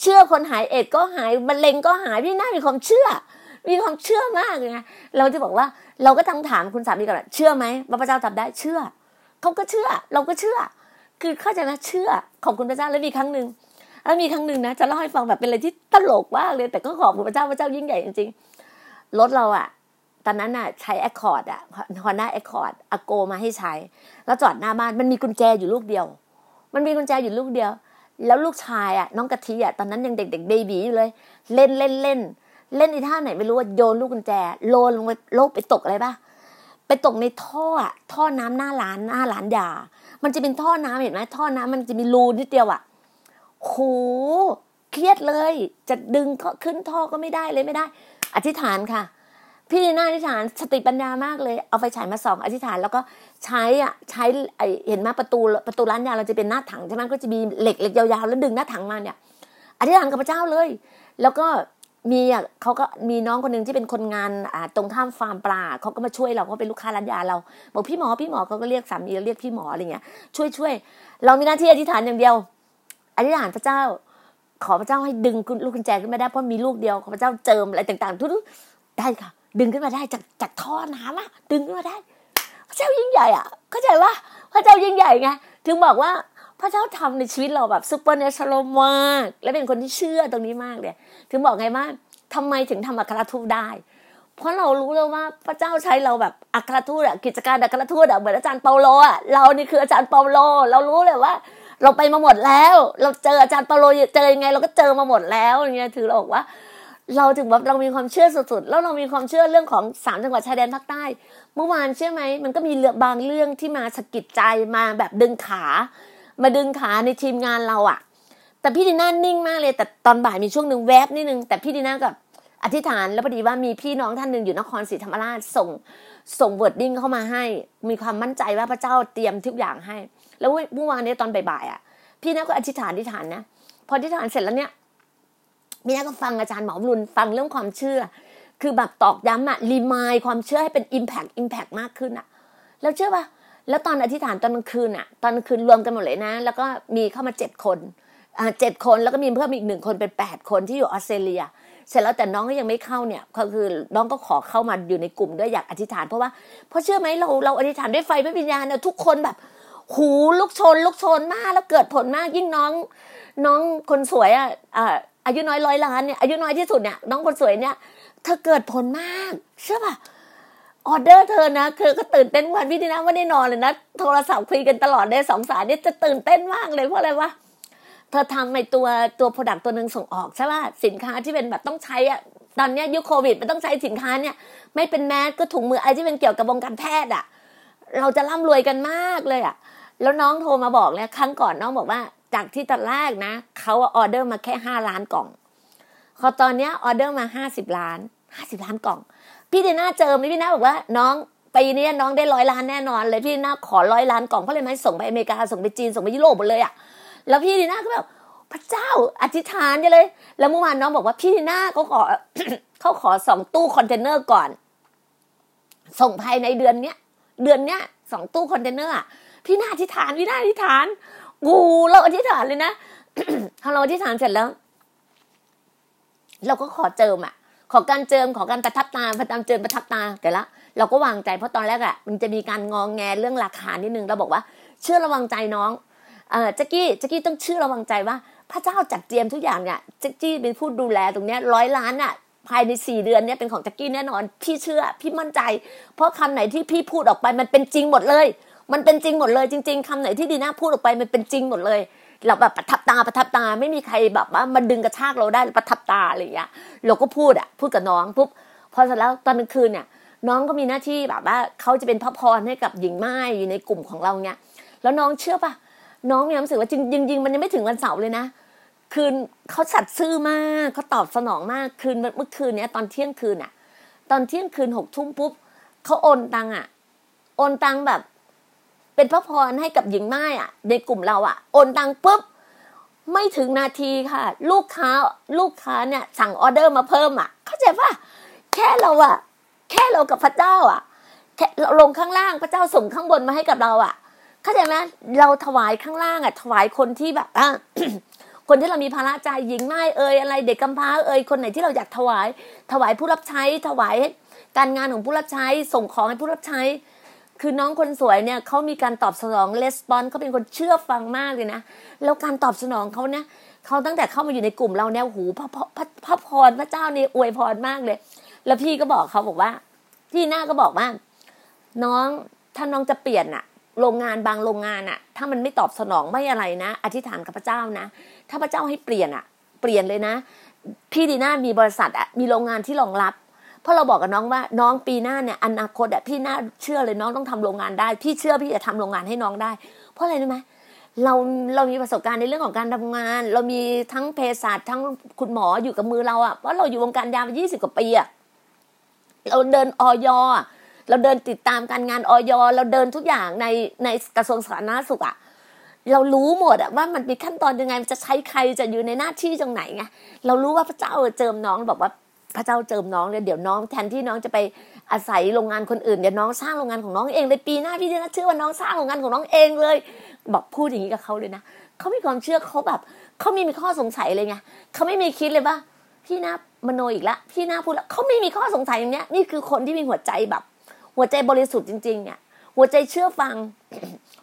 Speaker 2: เชื่อคนหายเอดก็หายมะเร็งก็หายพี่น่ามีความเชื่อ มีความเชื่อมากเลยไงเราจะบอกว่าเราก็ต้องถามคุณสามีก่อนเชื่อไหมว่าพระเจ้าทำได้เชื่อเขาก็เชื่อ เราก็เชื่อ คือเข้าใจไหมเชื่อขอบคุณพระเจ้าแล้วมีครั้งหนึ่ง แล้วมีครั้งหนึ่งนะจะเล่าให้ฟังแบบเป็นอะไรที่ตลกมากเลยแต่ก็ขอบคุณพระเจ้าพระเจ้ายิ่งใหญ่จริงรถเราอะตอนนั้นอะใช้ Accord อะ Honda Accord อโกมาให้ใช้ แล้วจอดหน้าบ้านมันมีกุญแจอยู่ลูกเดียว มันมีกุญแจอยู่ลูกเดียว แล้วลูกชายอะน้องกะทิอะตอนนั้นยังเด็กๆ baby อยู่เลย เล่นเล่นเล่นเล่นในท่าไหนไม่รู้ว่าโยนลูกกุญแจโลนลงไปโลกไปตกอะไรปะไปตกในท่อท่อน้ำหน้าร้านหน้าร้านยา มันจะเป็นท่อน้ำเห็นไหมท่อน้ำมันจะมีรูนิดเดียวอะ โหเครียดเลย จะดึงก็ขึ้นท่อก็ไม่ได้เลยไม่ได้ อธิษฐานค่ะ พี่ดีน่าอธิษฐานสติปัญญามากเลย เอาไฟฉายมาส่องอธิษฐานแล้วก็ใช้อะใช้ไอเห็นมาประตูประตูร้านยาเราจะเป็นหน้าถังใช่ไหมก็จะมีเหล็กเหล็กยาวๆแล้วดึงหน้าถังมาเนี่ยอธิษฐานกับพระเจ้าเลย แล้วก็มีอะเขาก็มีน้องคนหนึ่งที่เป็นคนงานอ่าตรงข้ามฟาร์มปลาเขาก็มาช่วยเราเขาเป็นลูกค้าร้านยาเราบอกพี่หมอพี่หมอเขาก็เรียกสามีเรียกพี่หมออะไรเงี้ยช่วยช่วยเรามีหน้าที่อธิษฐานอย่างเดียว อธิษฐานพระเจ้า ขอพระเจ้าให้ดึงลูกกุญแจขึ้นมาได้เพราะมีลูกเดียวขอพระเจ้าเจิมอะไรต่างๆทุกๆได้ค่ะ ดึงขึ้นมาได้จากจากท่อน้ำอะดึงขึ้นมาได้ พระเจ้ายิ่งใหญ่อะ เข้าใจว่าพระเจ้ายิ่งใหญ่ไงถึงบอกว่าพระเจ้าทำในชีวิตเราแบบซูเปอร์เนชอรัลมากและเป็นคนที่เชื่อตรงนี้มากเลยถึงบอกไงว่าทำไมถึงทำอัครทูตได้ เพราะเรารู้แล้วว่าพระเจ้าใช้เราแบบอัครทูตอะกิจการอัครทูตอะเหมือนอาจารย์เปาโลอะเรานี่คืออาจารย์เปาโล เรารู้เลยว่า เราไปมาหมดแล้ว เราเจออาจารย์เปาโลเจอยังไง เราก็เจอมาหมดแล้วอย่างเงี้ยถือเราบอกว่า เราถึงแบบเรามีความเชื่อสุดๆแล้วเรามีความเชื่อเรื่องของสามจังหวัดชายแดนภาคใต้ เมื่อวานเชื่อไหมมันก็มีเรื่องบางเรื่องที่มาสะกิดใจมาแบบดึงขา มาดึงขาในทีมงานเราอะแต่พี่ดีน่านิ่งมากเลย แต่ตอนบ่ายมีช่วงหนึ่งแวบนิดนึงแต่พี่ดีน่ากับอธิษฐานแล้วพอดีว่ามีพี่น้องท่านหนึ่งอยู่นครศรีธรรมราชส่งส่ง wording เข้ามาให้ มีความมั่นใจว่าพระเจ้าเตรียมทุกอย่างให้ แล้วเมื่อวานนี้ตอนบ่ายๆอะ พี่น่าก็อธิษฐานอธิษฐานนะ พออธิษฐานเสร็จแล้วเนี่ยพี่น่าก็ฟังอาจารย์หมอรุนฟังเรื่องความเชื่อ คือแบบตอกย้ำอะ remind ความเชื่อให้เป็น impact impact มากขึ้นอะแล้วเชื่อปะแล้วตอนอธิษฐานตอนกลางคืนอะตอนกลางคืนรวมกันหมดเลยนะ แล้วก็มีเข้ามาเจ็ดคนอ่าเจ็ดคนแล้วก็มีเพิ่มอีกหนึ่งคนเป็นแปดคนที่อยู่ออสเตรเลีย เสร็จแล้วแต่น้องก็ยังไม่เข้าเนี่ยก็คือน้องก็ขอเข้ามาอยู่ในกลุ่มด้วยอยากอธิษฐานเพราะว่าเพราะเชื่อไหมเราเราอธิษฐานด้วยไฟพระวิญญาณเนี่ยทุกคนแบบ หูลุกชนลุกชนมากแล้วเกิดผลมากยิ่งน้อง น้องคนสวยอะอายุน้อยร้อยล้านเนี่ยอายุน้อยที่สุดเนี่ยน้องคนสวยเนี่ยเธอเกิดผลมากเชื่อป่ะออเดอร์เธอนะคือก็ตื่นเต้นวันพี่ดีนะไม่ได้นอนเลยนะโทรศัพท์คุยกันตลอดเลยสองสายเนี่ยจะตื่นเต้นมากเลยเพราะอะไรวะเธอทำในตัวตัวผลักตัวหนึ่งส่งออกใช่ป่ะสินค้าที่เป็นแบบต้องใช้อะตอนเนี้ยยุคโควิดมันต้องใช้สินค้าเนี่ย ไม่เป็นแมสก็ถุงมืออะไรที่เป็นเกี่ยวกับวงการแพทย์อะ เราจะร่ำรวยกันมากเลยอะ แล้วน้องโทรมาบอกเลยครั้งก่อนน้องบอกว่า จากที่ตอนแรกนะเขาออเดอร์มาแค่ห้าล้านกล่องพอตอนเนี้ยออเดอร์มาห้าสิบล้านห้าสิบล้านกล่อง พี่ดีน่าเจอไหมพี่น่าบอกว่า น้องปีนี้น้องได้ร้อยล้านแน่นอน เลยพี่ดีน่าขอร้อยล้านกล่องเพราะเลยไหมส่งไปอเมริกาส่งไปจีนส่งไปยุโรปหมดเลยอะแล้วพี่ดีน่าก็แบบพระเจ้าอธิษฐานเลย แล้วเมื่อวานน้องบอกว่าพี่ดีน่าเขาขอเขาขอสองตู้คอนเทนเนอร์ก่อน ส่งภายในเดือนเนี้ยเดือนเนี้ยสองตู้คอนเทนเนอร์ พี่นาอธิษฐานพี่นาอธิษฐานกูเราอธิษฐานเลยนะพอเราอธิษฐานเสร็จแล้ว เราก็ขอเจิมอะ ขอการเจิมขอการประทับตาประทับเจิมประทับตาแต่ละ เราก็วางใจเพราะตอนแรกอะมันจะมีการงองแงเรื่องราคานิดนึงเราบอกว่า เชื่อระวังใจน้องเออจ็กกี้จ็กกี้ต้องเชื่อระวังใจว่าพระเจ้าจัดเตรียมทุกอย่างเนี่ยจ็กกี้เป็นผู้ดูแลตรงเนี้ยร้อยล้านอะภายในสี่เดือนเนี้ยเป็นของจ็กกี้แน่นอน พี่เชื่อพี่มั่นใจ เพราะคำไหนที่พี่พูดออกไปมันเป็นจริงหมดเลย มันเป็นจริงหมดเลยจริง ๆคำไหนที่ดีน่าพูดออกไปมันเป็นจริงหมดเลย เราแบบประทับตาประทับตาไม่มีใครแบบว่ามาดึงกระชากเราได้ประทับตาอะไรอย่างเงี้ยเราก็พูดอะพูดกับน้องปุ๊บพอเสร็จแล้วตอนกลางคืนเนี่ยน้องก็มีหน้าที่แบบว่าเขาจะเป็นพระพรให้กับหญิงไม้อยู่ในกลุ่มของเราเนี่ยแล้วน้องเชื่อปะน้องมีความรู้สึกว่าจริงจริงมันยังไม่ถึงวันเสาร์เลยนะ คืนเขาสัตย์ซื่อมากเขาตอบสนองมากคืนเมื่อคืนเนี้ยตอนเที่ยงคืนอะ ตอนเที่ยงคืนหกทุ่มปุ๊บเขาโอนตังอะ โอนตังแบบ เป็นพระพรให้กับหญิงไม้อะ ในกลุ่มเราอะ โอนตังปุ๊บ ไม่ถึงนาทีค่ะ ลูกค้าลูกค้าเนี่ย สั่งออเดอร์มาเพิ่มอะ เข้าใจปะแค่เราอะ แค่เรากับพระเจ้าอะแค่เราลงข้างล่างพระเจ้าส่งข้างบนมาให้กับเราอะ เข้าใจไหมเราถวายข้างล่างอะ ถวายคนที่แบบอะคนที่เรามีภาระใจหญิงไม้เอ่ยอะไร เด็กกำพร้าเอ่ยคนไหนที่เราอยากถวาย ถวายผู้รับใช้ถวายการงานของผู้รับใช้ ส่งของให้ผู้รับใช้ คือน้องคนสวยเนี่ยเขามีการตอบสนองレスปอนเขาเป็นคนเชื่อฟังมากเลยนะ แล้วการตอบสนองเขาเนี่ยเขาตั้งแต่เข้ามาอยู่ในกลุ่มเราเนี่ยหูพระพระพระพรพระเจ้าเนี่ยอวยพรมากเลย แล้วพี่ก็บอกเขาบอกว่า พี่หน้าก็บอกว่า น้องถ้าน้องจะเปลี่ยนอะโรงงานบางโรงงานอะถ้ามันไม่ตอบสนองไม่อะไรนะ อธิษฐานกับพระเจ้านะ ถ้าพระเจ้าให้เปลี่ยนอะเปลี่ยนเลยนะ พี่ดีน่ามีบริษัทอะมีโรงงานที่รองรับ เพราะเราบอกกับน้องว่าน้องปีหน้าเนี่ยอนาคตอะพี่น่าเชื่อเลยน้องต้องทำโรงงานได้ พี่เชื่อพี่จะทำโรงงานให้น้องได้ เพราะอะไรรู้ไหมเราเรามีประสบการณ์ในเรื่องของการทำงาน เรามีทั้งเภสัชทั้งคุณหมออยู่กับมือเราอะเพราะเราอยู่วงการยามายี่สิบกว่าปีอะเราเดินออยเราเดินติดตามการงานออยเราเดินทุกอย่างในในกระทรวงสาธารณสุขอะเรารู้หมดอะว่ามันมีขั้นตอนยังไงมันจะใช้ใครจะอยู่ในหน้าที่ตรงไหนไงเรารู้ว่าพระเจ้าเจิมน้องบอกว่า พระเจ้าเจิมน้องเลยเดี๋ยวน้องแทนที่น้องจะไปอาศัยโรงงานคนอื่นเดี๋ยวน้องสร้างโรงงานของน้องเองเลยปีหน้าพี่จะเชื่อว่าน้องสร้างโรงงานของน้องเองเลย บอกพูดอย่างนี้กับเขาเลยนะเขามีความเชื่อเขาแบบเขาไม่มีข้อสงสัยเลยไงเขาไม่มีคิดเลยว่าพี่นะมโนอีกละพี่นาพูดแล้วเขาไม่มีข้อสงสัยอย่างเนี้ยนี่คือคนที่มีหัวใจแบบ หัวใจบริสุทธิ์จริงๆเนี่ยหัวใจเชื่อฟัง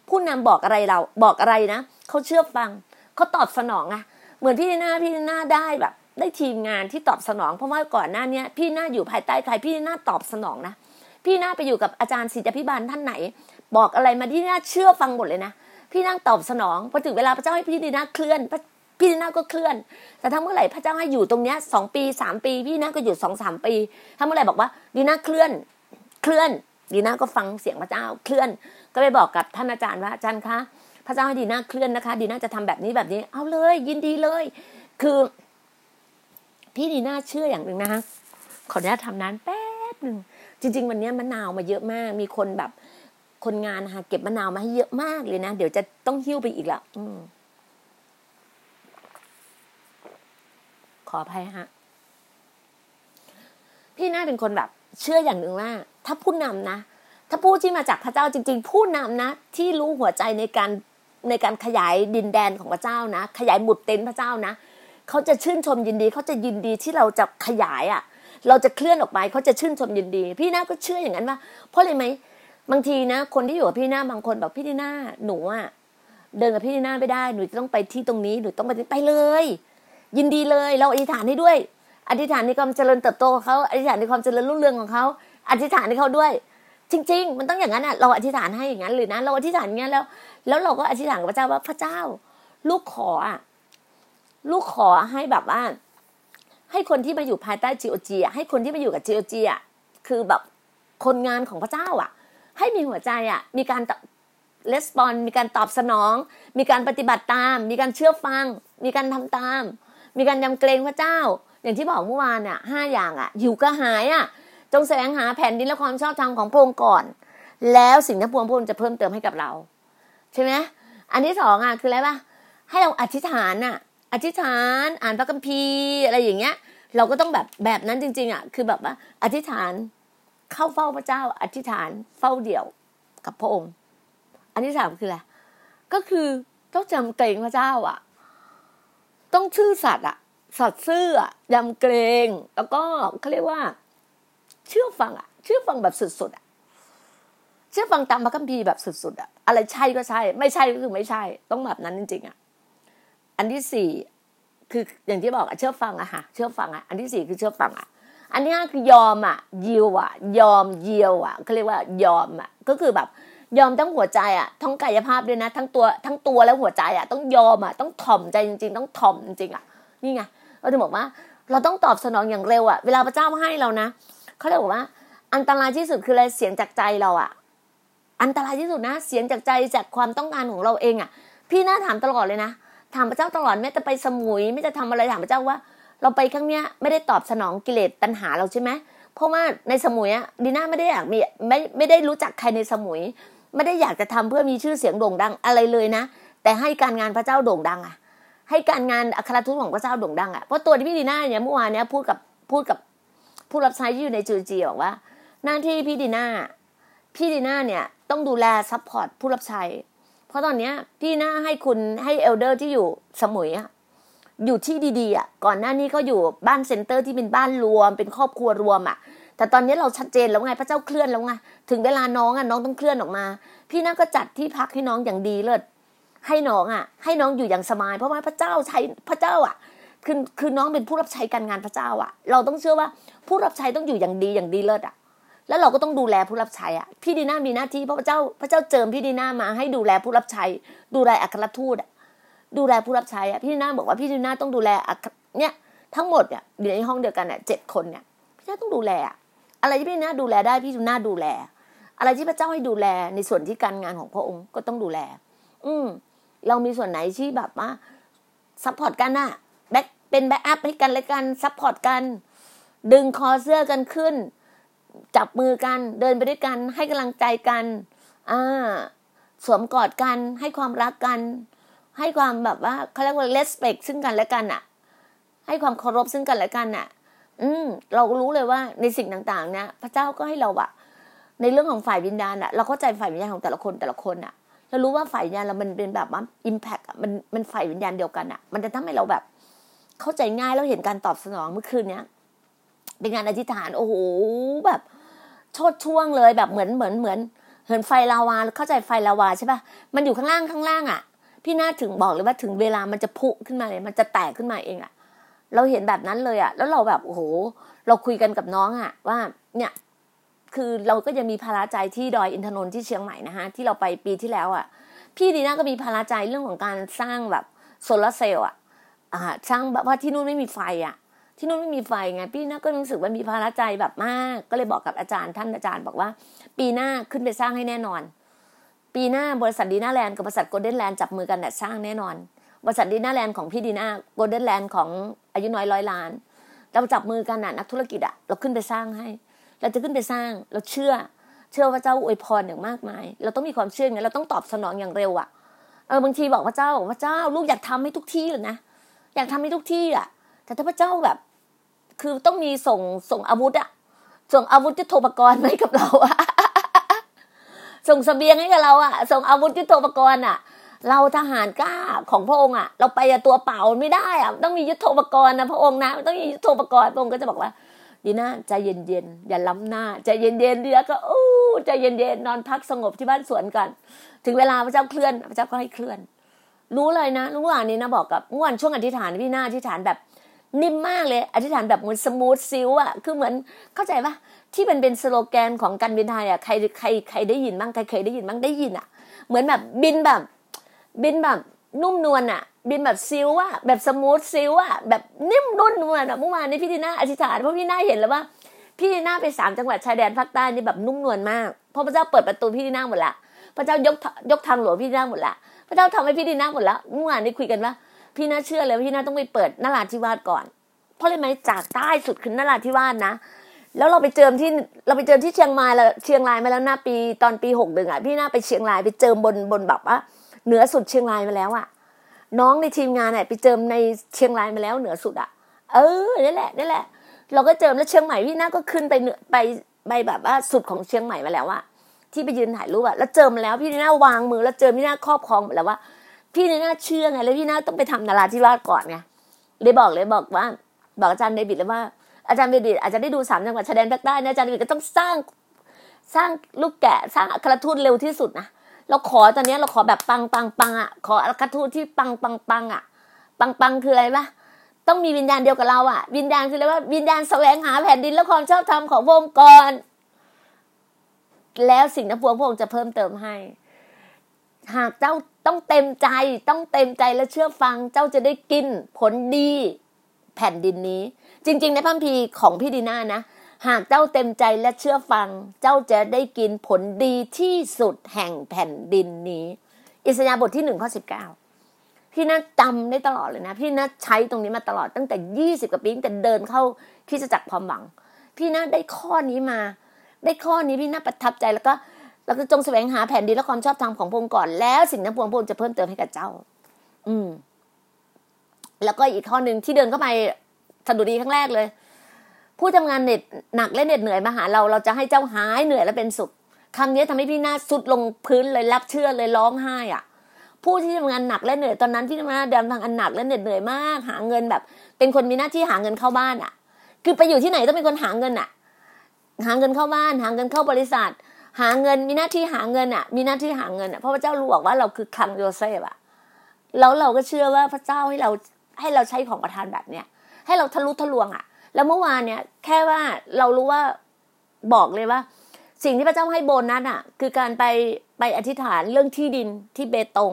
Speaker 2: ผู้นำบอกอะไรเรา บอกอะไรนะเขาเชื่อฟังเขาตอบสนองอะเหมือนพี่นาพี่นาได้แบบ ได้ทีมงานที่ตอบสนอง เพราะว่าก่อนหน้านี้พี่นาอยู่ภายใต้ใครพี่นาตอบสนองนะพี่นาไปอยู่กับอาจารย์ศิจพิบาลท่านไหน บอกอะไรมาที่นาเชื่อฟังหมดเลยนะพี่นาตอบสนองพอถึงเวลาพระเจ้าให้พี่ดีนาเคลื่อนพี่ดีนาก็เคลื่อน แต่ถ้าเมื่อไหร่พระเจ้าให้อยู่ตรงเนี้ยสองปีสามปี พี่ดีนาก็อยู่สองสามปี ถ้าเมื่อไหร่บอกว่าดีนาเคลื่อนเคลื่อนดีนาก็ฟังเสียงพระเจ้าเคลื่อน ก็ไปบอกกับท่านอาจารย์ว่าอาจารย์คะพระเจ้าให้ดีนาเคลื่อนนะคะ ดีนาจะทำแบบนี้แบบนี้ เอาเลย ยินดีเลย คือ พี่ดีน่าเชื่ออย่างหนึ่งนะคะขออนุญาตทำนั้นแป๊บหนึ่งจริง ๆ วันนี้มะนาวมาเยอะมาก มีคนแบบคนงานนะคะเก็บมะนาวมาให้เยอะมากเลยนะ เดี๋ยวจะต้องหิ้วไปอีกละอืมขออภัยฮะ พี่น่าเป็นคนแบบ เชื่ออย่างหนึ่งว่า ถ้าผู้นำนะ ถ้าผู้ที่มาจากพระเจ้าจริง ๆ ผู้นำนะ ที่รู้หัวใจในการในการขยายดินแดนของพระเจ้านะ ขยายหมุดเต็นท์พระเจ้านะ เขาจะชื่นชมยินดีเขาจะยินดีที่เราจะขยายอะ่ะ เราจะเคลื่อนออกไปเขาจะชื่นชมยินดี พี่หน้าก็เชื่ออย่างนั้นว่าเพราะอะไรไหมบางทีนะ คนที่อยู่กับพี่หน้าบางคนบอกพี่หน้าหนูอะเดินกับพี่หน้าไม่ได้หนูจะต้องไปที่ตรงนี้หนูต้องไปไปเลย ยินดีเลยเราอธิษฐานให้ด้วยอธิษฐานในความเจริญเติบโตของเขาอธิษฐานในความเจริญรุ่งเรืองของเขาอธิษฐานให้เขาด้วย จริง ๆ มันต้องอย่างนั้นอะเราอธิษฐานให้อย่างนั้นเลยนะเราอธิษฐานอย่างนี้แล้ว แล้วเราก็อธิษฐานกับพระเจ้าว่าพระเจ้า ลูกขออะ ลูกขอให้แบบว่า ให้คนที่มาอยู่ภายใต้จีโอจีให้คนที่มาอยู่กับจีโอจีอะคือแบบคนงานของพระเจ้าอะ ให้มีหัวใจอะ มีการレスปอนมีการตอบสนอง มีการปฏิบัติตาม มีการเชื่อฟัง มีการทำตาม มีการยำเกรงพระเจ้า อย่างที่บอกเมื่อวานเนี่ยห้าอย่างอะหิวกระหายอะ จงแสวงหาแผ่นดินและความชอบธรรมของพระองค์ก่อน แล้วสิ่งที่พระองค์จะเพิ่มเติมให้กับเรา ใช่ไหมอันที่สองอะคืออะไรปะให้เราอธิษฐานอะ อธิษฐาน อ่านพระคัมภีร์อะไรอย่างเงี้ย เราก็ต้องแบบแบบนั้นจริง ๆอะคือแบบว่าอธิษฐานเข้าเฝ้าพระเจ้า อธิษฐานเฝ้าเดี่ยวกับพระองค์ อันที่สามคืออะไรก็คือต้องจำเกรงพระเจ้าอะ ต้องชื่อสัตว์อะ สัตว์ซื่ออะยำเกรง แล้วก็เขาเรียกว่า เชื่อฟังอะ เชื่อฟังแบบสุดๆอะ เชื่อฟังตามพระคัมภีร์แบบสุดๆอะ อะไรใช่ก็ใช่ ไม่ใช่ก็คือไม่ใช่ ต้องแบบนั้นจริงๆอะ อันที่สี่คืออย่างที่บอกอะเชื่อฟังอะค่ะเชื่อฟังอะอันที่สี่คือเชื่อฟังอะอันที่ห้าคือยอมอะยิวอะยอมเยียวอะเขาเรียกว่ายอมอะก็คือแบบยอมทั้งหัวใจอะทั้งกายภาพด้วยนะ ทั้งตัวทั้งตัวและหัวใจอะต้องยอมอะต้องถ่อมใจจริง ๆ ต้องถ่อมจริงๆอะนี่ไงเราจะบอกว่า เราต้องตอบสนองอย่างเร็วอะเวลาพระเจ้าให้เรานะเขาเลยบอกว่า อันตรายที่สุดคืออะไรเสียงจากใจเราอะอันตรายที่สุดนะ เสียงจากใจจากความต้องการของเราเองอะพี่น่าถามตลอดเลยนะ ถามพระเจ้าตลอดแม้จะไปสมุยไม่จะทำอะไรถามพระเจ้าว่า เราไปครั้งเนี้ยไม่ได้ตอบสนองกิเลสตัณหาเราใช่ไหมเพราะว่าในสมุยอะดีน่าไม่ได้อยากมีไม่ไม่ได้รู้จักใครในสมุย ไม่ได้อยากจะทำเพื่อมีชื่อเสียงโด่งดังอะไรเลยนะ แต่ให้การงานพระเจ้าโด่งดังอะให้การงานอัครทูตของพระเจ้าโด่งดังอะเพราะตัวที่พี่ดีน่าเนี่ยเมื่อวานเนี้ยพูดกับพูดกับผู้รับใช้ที่อยู่ใน GOG บอกว่า หน้าที่พี่ดีน่าพี่ดีน่าเนี่ยต้องดูแล support ผู้รับใช้ เพราะตอนเนี้ยพี่น่าให้คุณให้ elder ที่อยู่สมุยอะอยู่ที่ดีๆอะก่อนหน้านี้ก็อยู่บ้าน center ที่เป็นบ้านรวม เป็นครอบครัวรวมอะ แต่ตอนนี้เราชัดเจนแล้วไงพระเจ้าเคลื่อนแล้วไงถึงเวลาน้องอะน้องต้องเคลื่อนออกมา พี่น่าก็จัดที่พักให้น้องอย่างดีเลิศให้น้องอะ ให้น้องอยู่อย่างสบาย เพราะว่าพระเจ้าใช้พระเจ้าอะคือคือน้องเป็นผู้รับใช้การงานพระเจ้าอะ เราต้องเชื่อว่าผู้รับใช้ต้องอยู่อย่างดีอย่างดีเลิศอะ แล้วเราก็ต้องดูแลผู้รับใช้อะพี่ดีน่ามีหน้าที่เพราะพระเจ้าพระเจ้าเจิมพี่ดีน่ามาให้ดูแลผู้รับใช้ ดูแลอัครทูตอะดูแลผู้รับใช้อะพี่ดีน่าบอกว่าพี่ดีน่าต้องดูแลเนี่ยทั้งหมดเนี่ยอยู่ในห้องเดียวกันเนี่ยเจ็ดคนเนี่ยพี่ดีน่าต้องดูแลอะไรที่พี่น่าดูแลได้พี่ดีน่าดูแล อะไรที่พระเจ้าให้ดูแลในส่วนที่การงานของพระองค์ก็ต้องดูแล อืมเรามีส่วนไหนที่แบบว่า support กันอะ back เป็น backup ให้กันและกัน support กัน ดึงคอเสื้อกันขึ้น จับมือกันเดินไปด้วยกัน ให้กำลังใจกันอ่าสวมกอดกันให้ความรักกัน ให้ความแบบว่าเขาเรียกว่า respect ซึ่งกันและกันอะให้ความเคารพซึ่งกันและกันอะอืม เรารู้เลยว่าในสิ่งต่างๆเนี่ยพระเจ้าก็ให้เราอะในเรื่องของฝ่ายวิญญาณอะเราเข้าใจฝ่ายวิญญาณของแต่ละคนแต่ละคนอะเรารู้ว่าฝ่ายวิญญาณเรามันเป็นแบบว่าอิมแพกมันมันฝ่ายวิญญาณเดียวกันอะมันจะทำให้เราแบบ เข้าใจง่ายแล้วเห็นการตอบสนองเมื่อคืนเนี้ย เป็นงานอธิษฐานโอ้โหแบบโชดช่วงเลยแบบเหมือนเหมือนเหมือนเห็นไฟลาวาเข้าใจไฟลาวาใช่ปะมันอยู่ข้างล่างข้างล่างอะ พี่น่าถึงบอกเลยว่าถึงเวลามันจะพุขึ้นมาเลย มันจะแตกขึ้นมาเองอะ เราเห็นแบบนั้นเลยอะแล้วเราแบบโอ้โห เราคุยกันกับน้องอะว่าเนี่ย คือเราก็ยังมีภาระใจที่ดอยอินทนนท์ที่เชียงใหม่นะฮะที่เราไปปีที่แล้วอะพี่ดีน่าก็มีภาระใจเรื่องของการสร้างแบบโซลาเซลล์อะอ่าสร้างแบบว่าที่นู่นไม่มีไฟอะ ที่นู่นไม่มีไฟไงพี่น่าก็รู้สึกว่ามีภาระใจแบบมาก ก็เลยบอกกับอาจารย์ท่านอาจารย์บอกว่า ปีหน้าขึ้นไปสร้างให้แน่นอน ปีหน้าบริษัทดีน่าแลนด์กับบริษัทโกลเด้นแลนด์จับมือกันเนี่ยสร้างแน่นอน บริษัทดีน่าแลนด์ของพี่ดีน่าโกลเด้นแลนด์ของอายุน้อยร้อยล้าน เราจับมือกันน่ะนักธุรกิจอะเราขึ้นไปสร้างให้ เราจะขึ้นไปสร้างเราเชื่อ เชื่อว่าเจ้าอวยพรอย่างมากมาย เราต้องมีความเชื่ออย่างนี้เราต้องตอบสนองอย่างเร็วอะเออบางทีบอกพระเจ้าบอกพระเจ้าลูกอยากทำให้ทุกที่เลยนะอยากทำให้ทุกที่อะ แต่ถ้าพระเจ้าแบบ คือต้องมีส่งส่งอาวุธอะส่งอาวุธที่โทปกรณ์ให้กับเราอะส่งเสบียงให้กับเราอะส่งอาวุธยุทโธปกรณ์อะเราทหารกล้าของพระองค์อะเราไปตัวเปล่าไม่ได้อะต้องมียุทโธปกรณ์นะพระองค์นะต้องมียุทโธปกรณ์พระองค์ก็จะบอกว่าดีนะใจเย็นๆอย่าล้ำหน้าใจเย็นๆดีแล้วก็อู้ใจเย็นๆนอนพักสงบที่บ้านสวนกันถึงเวลาพระเจ้าเคลื่อนพระเจ้าก็ให้เคลื่อน รู้เลยนะเมื่อวานี้นะบอกกับเมื่อวานช่วงอธิษฐานพี่หน้าอธิษฐานแบบ นิ่มมากเลย อธิษฐานแบบเหมือน smooth silk อะคือเหมือนเข้าใจปะที่มันเป็นสโลแกนของการบินไทยอะใครใครใครได้ยินบ้างใครเคยได้ยินบ้างได้ยินอะเหมือนแบบบินแบบ บินแบบนุ่มนวลอะบินแบบ silk อะแบบ smooth silk อะแบบนิ่มนุ่มนวลอะเมื่อวานนี้พี่ดีน่าอธิษฐานเพราะพี่น่าเห็นแล้วว่า พี่ดีน่าไปสามจังหวัดชายแดนภาคใต้นี่แบบนุ่มนวลมากเพราะพระเจ้าเปิดประตูพี่ดีน่าหมดละพระเจ้ายกยกทางหลวงพี่ดีน่าหมดละพระเจ้าทำให้พี่ดีน่าหมดแล้วเมื่อวานนี้คุยกันว่า พี่น่าเชื่อเลยพี่น่าต้องไปเปิดนราธิวาสก่อน เพราะอะไรไหมจากใต้สุดขึ้นนราธิวาสนะ แล้วเราไปเจอที่เราไปเจอที่เชียงรายแล้วเชียงรายมาแล้วหน้าปีตอนปีหกหนึ่งอะพี่น่าไปเชียงรายไปเจอบนบนแบบว่าเหนือสุดเชียงรายมาแล้วอะน้องในทีมงานเนี่ยไปเจอในเชียงรายมาแล้วเหนือสุดอะ เออนี่แหละนี่แหละ เราก็เจอแล้วเชียงใหม่พี่น่าก็ขึ้นไปเหนือไปไปแบบว่าสุดของเชียงใหม่มาแล้วอะที่ไปยืนถ่ายรูปอะแล้วเจอมาแล้วพี่น่าวางมือแล้วเจอพี่น่าครอบครองแล้วว่า พี่น่าเชื่อไงแล้วพี่น่าต้องไปทำนาราธิวาสก่อนไงเลยบอกเลยบอกว่า บอกอาจารย์เดบิดเลยว่าอาจารย์เดบิดอาจจะได้ดูสามจังหวัดชายแดนภาคใต้นะอาจารย์เดบิดก็ต้องสร้างสร้างลูกแกะสร้างอัครทูตเร็วที่สุดนะเราขอตอนนี้เราขอแบบปังปังปังอะขออัครทูตที่ปังปังปังอะ ปังปังคืออะไรปะต้องมีวิญญาณเดียวกับเราอะ วิญญาณคืออะไรว่าวิญญาณแสวงหาแผ่นดินและความชอบธรรมของพระองค์ก่อนแล้วสิ่งนั้นพวงพระองค์จะเพิ่มเติมให้ หากเจ้า ต้องเต็มใจต้องเต็มใจและเชื่อฟังเจ้าจะได้กินผลดีแผ่นดินนี้ จริง ๆ ในพระคัมภีของพี่ดีน่านะ หากเจ้าเต็มใจและเชื่อฟัง เจ้าจะได้กินผลดีที่สุดแห่งแผ่นดินนี้ อิสยาบทที่หนึ่งข้อสิบเก้าพี่น่าจำได้ตลอดเลยนะ พี่น่าใช้ตรงนี้มาตลอดตั้งแต่ยี่สิบกว่าปีตั้งแต่เดินเข้าคริสตจักรความหวัง พี่น่าได้ข้อนี้มา ได้ข้อนี้พี่น่าประทับใจแล้วก็ แล้วก็จงแสวงหาแผ่นดินและความชอบธรรมของพระองค์ก่อนแล้วสิ่งนั้นพระองค์จะเพิ่มเติมให้กับเจ้า อืม แล้วก็อีกข้อหนึ่งที่เดินเข้าไปสะดุดีครั้งแรกเลย ผู้ทำงานเหน็ดหนักและเหน็ดเหนื่อยมาหาเราเราจะให้เจ้าหายเหนื่อยและเป็นสุขคำนี้ทำให้พี่หน้าสุดลงพื้นเลยรับเชื่อเลยร้องไห้อะ ผู้ที่ทำงานหนักและเหนื่อยตอนนั้นที่ทำงานเดินทางอันหนักและเหน็ดเหนื่อยมาก หาเงินแบบ เป็นคนมีหน้าที่หาเงินเข้าบ้านอะ คือไปอยู่ที่ไหนต้องเป็นคนหาเงินอะ หาเงินเข้าบ้าน หาเงินเข้าบริษัท หาเงินมีหน้าที่หาเงินอะ มีหน้าที่หาเงินอะเพราะพระเจ้ารู้บอกว่าเราคือคลังโยเซฟอะแล้วเราก็เชื่อว่าพระเจ้าให้เราให้เราใช้ของประทานแบบเนี้ยให้เราทะลุทะลวงอะ่ะ แล้วเมื่อวานเนี่ย แค่ว่าเรารู้ว่าบอกเลยว่า สิ่งที่พระเจ้าให้โบนัสอะ คือการไปไปอธิษฐานเรื่องที่ดินที่เบตง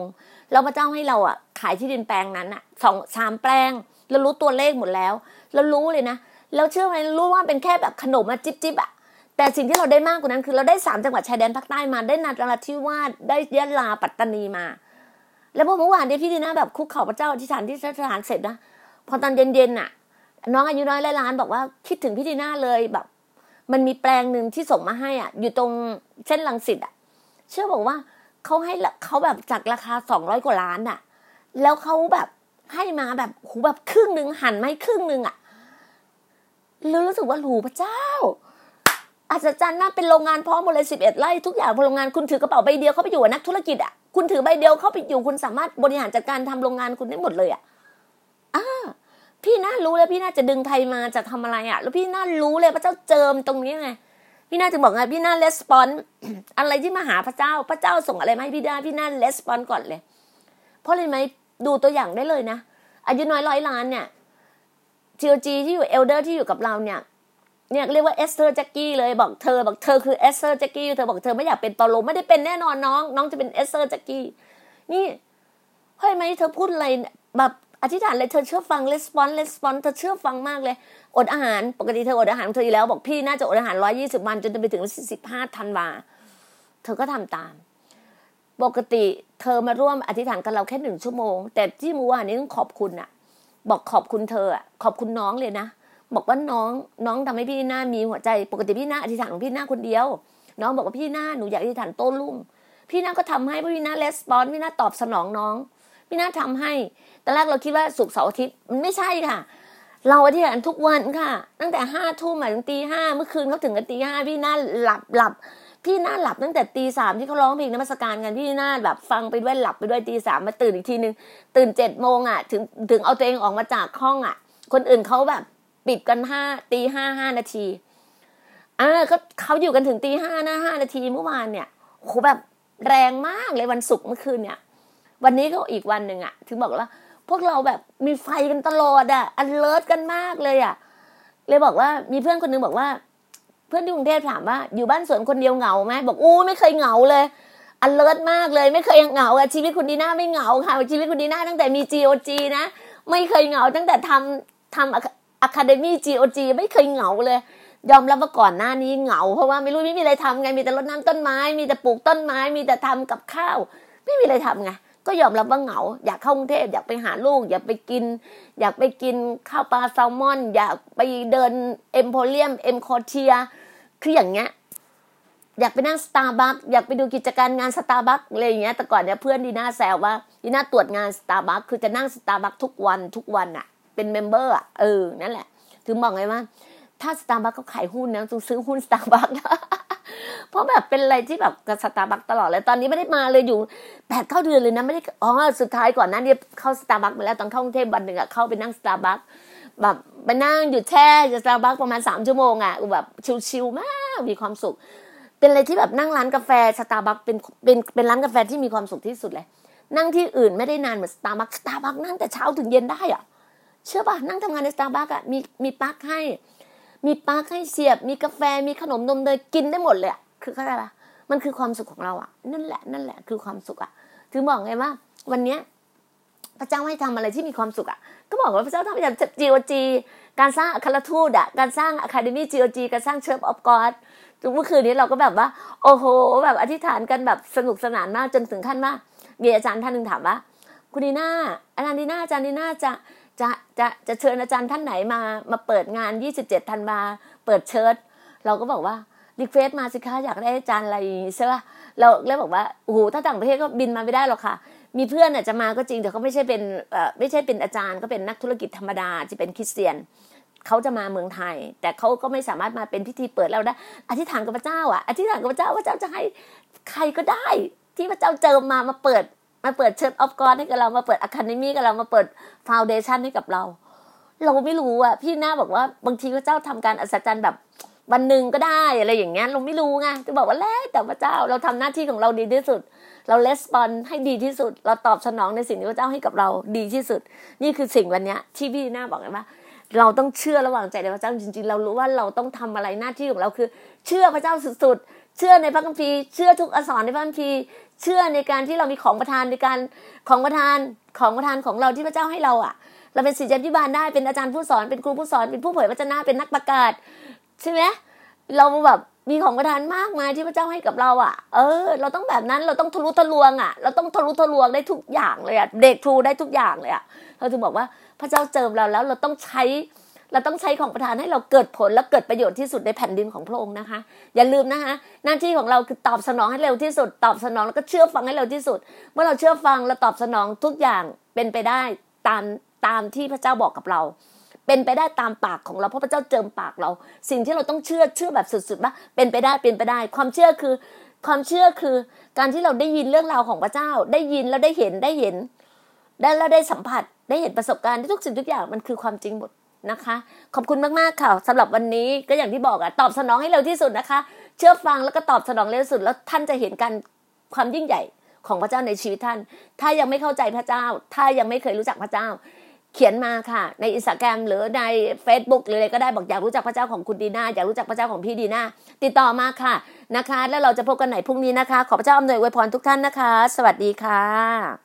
Speaker 2: แล้วพระเจ้าให้เราอะ ขายที่ดินแปลงนั้นอะสองสามแปลงเรารู้ตัวเลขหมดแล้วเรารู้เลยนะเราเชื่อไหมรู้ว่าเป็นแค่แบบขนมมาจิ๊บจิ๊บอะ แต่สิ่งที่เราได้มากกว่านั้นคือเราได้สามจังหวัดชายแดนภาคใต้มาได้นาราธิวาสได้ยะลาปัตตานีมา แล้วพอเมื่อวานเนี่ยพี่ดีนะแบบคุกเข่าพระเจ้าอธิษฐานที่สถานเสร็จนะพอตอนเย็นๆน่ะ น้องอายุน้อยและล้านบอกว่าคิดถึงพี่ดีน่าเลยแบบ มันมีแปลงหนึ่งที่ส่งมาให้อะ อยู่ตรงเส้นลังสิตอะ เชื่อบอกว่าเขาให้เขาแบบจากราคาสองร้อยกว่าล้านอะ แล้วเขาแบบให้มาแบบหูแบบครึ่งหนึ่งหันไม่ครึ่งหนึ่งอะแล้วรู้สึกว่าหูพระเจ้า อัศจรรย์น่าเป็นโรงงานพร้อมหมดเลยสิบเอ็ดไร่ทุกอย่างพอโรงงานคุณถือกระเป๋าใบเดียวเข้าไปอยู่นักธุรกิจอ่ะคุณถือใบเดียวเข้าไปอยู่คุณสามารถบริหารจัดการทำโรงงานคุณได้หมดเลยอ่ะอ่าพี่น่ารู้เลยพี่น่าจะดึงใครมาจะทำอะไรอ่ะ แล้วพี่น่ารู้เลยพระเจ้าเจิมตรงนี้ไงพี่น่าจะบอกไงพี่น่าレスปอนอะไรที่มาหาพระเจ้า พระเจ้าส่งอะไรมาให้พี่ได้พี่น่าレスปอนก่อนเลย เพราะอะไรไหมดูตัวอย่างได้เลยนะอายุน้อยร้อยล้านเนี่ยจีโอจีที่อยู่เอลเดอร์ที่อยู่กับเราเนี่ย เนี่ยเรียกว่าเอสเธอร์แจ็กกี้เลยบอกเธอบอกเธอคือเอสเธอร์แจ็กกี้เธอบอกเธอไม่อยากเป็นตอโลไม่ได้เป็นแน่นอนน้อง น้องจะเป็นเอสเธอร์แจ็กกี้นี่เฮ้ยไหมเธอพูดอะไรแบบอธิษฐานเลยเธอเชื่อฟังレスปอนレスปอนเธอเชื่อฟังมากเลย อดอาหาร ปกติเธออดอาหารเธออยู่แล้วบอกพี่น่าจะอดอาหารร้อยี่สิบวันจนไปถึงสิบห้าธันวาเธอก็ทำตาม ปกติเธอมาร่วมอธิษฐานกับเราแค่หนึ่งชั่วโมง แต่ที่มูวานนี้ต้องขอบคุณอะบอกขอบคุณเธออะขอบคุณน้องเลยนะ บอกว่าน้องน้องทำให้พี่หน้ามีหัวใจปกติพี่หน้าอธิษฐานของพี่หน้าคนเดียว น้องบอกว่าพี่หน้าหนูอยากอธิษฐานโต้รุ่งพี่หน้าก็ทำให้พี่หน้าレスปอนพี่หน้าตอบสนองน้อง พี่หน้าทำให้ตอนแรกเราคิดว่าสุกเสาร์อาทิตย์มันไม่ใช่ค่ะ เราอธิษฐานทุกวันค่ะ ตั้งแต่ห้าทุ่มถึงตีห้าเมื่อคืนเขาถึงกันตีห้าพี่หน้าหลับหลับพี่น่าหลับตั้งแต่ตีสามที่เขาร้องเพลงนมัสการกันพี่น่าแบบฟังไปด้วยหลับไปด้วยตีสามมาตื่นอีกทีนึงตื่นเจ็ดโมงอะ ถึงถึงเอาตัวเองออกมาจากห้องอะ คนอื่นเขาแบบ ปิดกันห้าตีห้าห้านาทีอ่าก็เขาอยู่กันถึงตีห้าหน้าห้านาทีเมื่อวานเนี่ยโหแบบแรงมากเลยวันศุกร์เมื่อคืนเนี่ย วันนี้ก็อีกวันหนึ่งอะถึงบอกว่า พวกเราแบบมีไฟกันตลอดอะอันเลิศกันมากเลยอะเลยบอกว่ามีเพื่อนคนนึงบอกว่า เพื่อนที่กรุงเทพถามว่า อยู่บ้านสวนคนเดียวเหงาไหมบอกอู้ไม่เคยเหงาเลย อันเลิศมากเลย ไม่เคยเหงาอะชีวิตคุณดีน่าไม่เหงาค่ะชีวิตคุณดีน่าตั้งแต่มี GOG นะไม่เคยเหงาตั้งแต่ทำทำ อะคาเดมี่ GOG ไม่เคยเหงาเลย ยอมรับว่าก่อนหน้านี้เหงา เพราะว่าไม่รู้ไม่มีอะไรทำไงมีแต่รดน้ำต้นไม้ มีแต่ปลูกต้นไม้ มีแต่ทำกับข้าว ไม่มีอะไรทำไงก็ยอมรับว่าเหงา อยากเข้ากรุงเทพอยากไปหาลูก อยากไปกิน อยากไปกินข้าวปลาแซลมอน อยากไปเดิน Emporium EmQuartier คืออย่างเงี้ยอยากไปนั่งสตาร์บัคอยากไปดูกิจการงานสตาร์บัคอะไรอย่างเงี้ยแต่ก่อนเนี่ยเพื่อนดีน่าแซวว่าดีน่าตรวจงานสตาร์บัคคือจะนั่งสตาร์บัคทุกวันทุกวันอะ เป็น member อะเออนั่นแหละ ถึงบอกไงว่า ถ้าสตาร์บัคเขาขายหุ้นนะต้องซื้อหุ้นสตาร์บัคเพราะแบบเป็นอะไรที่แบบกับสตาร์บัคตลอดเลยตอนนี้ไม่ได้มาเลยอยู่แปดเข้าเดือนเลยนะไม่ได้อ๋อสุดท้ายก่อนนั้นเนี่ยเข้าสตาร์บัคมาแล้วตอนเข้ากรุงเทพวันหนึ่งอะเข้าไปนั่งสตาร์บัคแบบไปนั่งอยู่แช่อยู่สตาร์บัคประมาณสามชั่วโมงอะแบบ chill ๆมากมีความสุข เป็นอะไรที่แบบนั่งร้านกาแฟสตาร์บัคเป็นเป็นเป็นร้านกาแฟที่มีความสุขที่สุดเลยนั่งที่อื่นไม่ได้นานเหมือน Starbucks Starbucks นั่งแต่เช้าถึงเย็นได้อะ เชื่อป่ะนั่งทำงานในสตาร์บัคอะมีมีปลั๊กให้ มีปลั๊กให้เสียบ มีกาแฟมีขนมนมเนยกินได้หมดเลยอะคือเข้าใจปะมันคือความสุขของเราอะนั่นแหละนั่นแหละคือความสุขอะถึงบอกไงว่า วันเนี้ยพระเจ้าให้ทำอะไรที่มีความสุขอะก็บอกว่าพระเจ้าทำอย่าง GOG การสร้างอัครทูตอะการสร้างอะคาเดมี่ GOG การสร้าง Church of God เมื่อคืนนี้เราก็แบบว่า โอ้โห แบบอธิษฐานกันแบบสนุกสนานมากจนถึงขั้นว่ามีอาจารย์ท่านหนึ่งถามว่าคุณดีน่าอาจารย์ดีน่าอาจารย์ดีน่าจะ จะจะจะเชิญอาจารย์ท่านไหนมามาเปิดงาน 27ธันวาเปิดเชิญเราก็บอกว่า request มาสิคะอยากได้อาจารย์อะไรใช่ป่ะเราเลยบอกว่าโอ้โหถ้าต่างประเทศก็บินมาไม่ได้หรอกค่ะ มีเพื่อนอาจจะมาก็จริงแต่เขาไม่ใช่เป็นเอ่อไม่ใช่เป็นอาจารย์ก็เป็นนักธุรกิจธรรมดาที่เป็นคริสเตียนเขาจะมาเมืองไทย แต่เขาก็ไม่สามารถมาเป็นพิธีเปิดเราได้อธิษฐานกับพระเจ้าอะอธิษฐานกับพระเจ้าว่าเจ้าจะให้ใครก็ได้ ที่พระเจ้าเจิมมามาเปิด มาเปิด Church of God ให้กับเรามาเปิด academy กับเรามาเปิด foundation ให้กับเรา เราไม่รู้อะพี่หน้าบอกว่าบางทีพระเจ้าทำการอัศจรรย์แบบวันหนึ่งก็ได้อะไรอย่างเงี้ยเราไม่รู้ไงจะบอกว่าแล้วแต่พระเจ้าเราทำหน้าที่ของเราดีที่สุด เรา respond ให้ดีที่สุด เราตอบสนองในสิ่งที่พระเจ้าให้กับเราดีที่สุด นี่คือสิ่งวันเนี้ยที่พี่หน้าบอกเลยว่า เราต้องเชื่อระหว่างใจในพระเจ้าจริง ๆ เรารู้ว่าเราต้องทำอะไรหน้าที่ของเราคือ เชื่อพระเจ้าสุดๆ เชื่อในพระคัมภีร์ เชื่อทุกอักษรในพระคัมภีร์ เชื่อในการที่เรามีของประทานในการของประทานของประทานของเราที่พระเจ้าให้เราอะ เราเป็นศิษยาภิบาลได้เป็นอาจารย์ผู้สอนเป็นครูผู้สอนเป็นผู้เผยพระชนะเป็นนักประกาศใช่ไหมเราแบบ มีของประทานมากมายที่พระเจ้าให้กับเราอะ เออ เราต้องแบบนั้นเราต้องทะลุทะลวงอะ เราต้องทะลุทะลวงได้ทุกอย่างเลยอะเด็กทูได้ทุกอย่างเลยอะเราถึงบอกว่าพระเจ้าเจิมเราแล้วเราต้องใช้เราต้องใช้ของประทานให้เราเกิดผลและเกิดประโยชน์ที่สุดในแผ่นดินของพระองค์นะคะ อย่าลืมนะคะหน้าที่ของเราคือตอบสนองให้เร็วที่สุด ตอบสนองแล้วก็เชื่อฟังให้เร็วที่สุด เมื่อเราเชื่อฟังและตอบสนองทุกอย่างเป็นไปได้ตามตามที่พระเจ้าบอกกับเรา เป็นไปได้ตามปากของเราเพราะพระเจ้าเจิมปากเรา สิ่งที่เราต้องเชื่อเชื่อแบบสุดๆว่าเป็นไปได้เป็นไปได้ ความเชื่อคือ ความเชื่อคือ การที่เราได้ยินเรื่องราวของพระเจ้า ได้ยินแล้วได้เห็นได้เห็น ได้แล้วได้สัมผัสได้เห็นประสบการณ์ที่ทุกสิ่งทุกอย่างมันคือความจริงหมดนะคะ ขอบคุณมากๆค่ะสำหรับวันนี้ก็อย่างที่บอกอะตอบสนองให้เร็วที่สุดนะคะ เชื่อฟังแล้วก็ตอบสนองเร็วที่สุด แล้วท่านจะเห็นการความยิ่งใหญ่ของพระเจ้าในชีวิตท่าน ถ้ายังไม่เข้าใจพระเจ้า ถ้ายังไม่เคยรู้จักพระเจ้า เขียนมาค่ะ ในอินสตาแกรมหรือใน Facebook หรืออะไรก็ได้บอกอยากรู้จักพระเจ้าของคุณดีนาอยากรู้จักพระเจ้าของพี่ดีนาติดต่อมาค่ะนะคะ แล้วเราจะพบกันไหนพรุ่งนี้นะคะ ขอพระเจ้าอำนวยอวยพรทุกท่านนะคะ สวัสดีค่ะ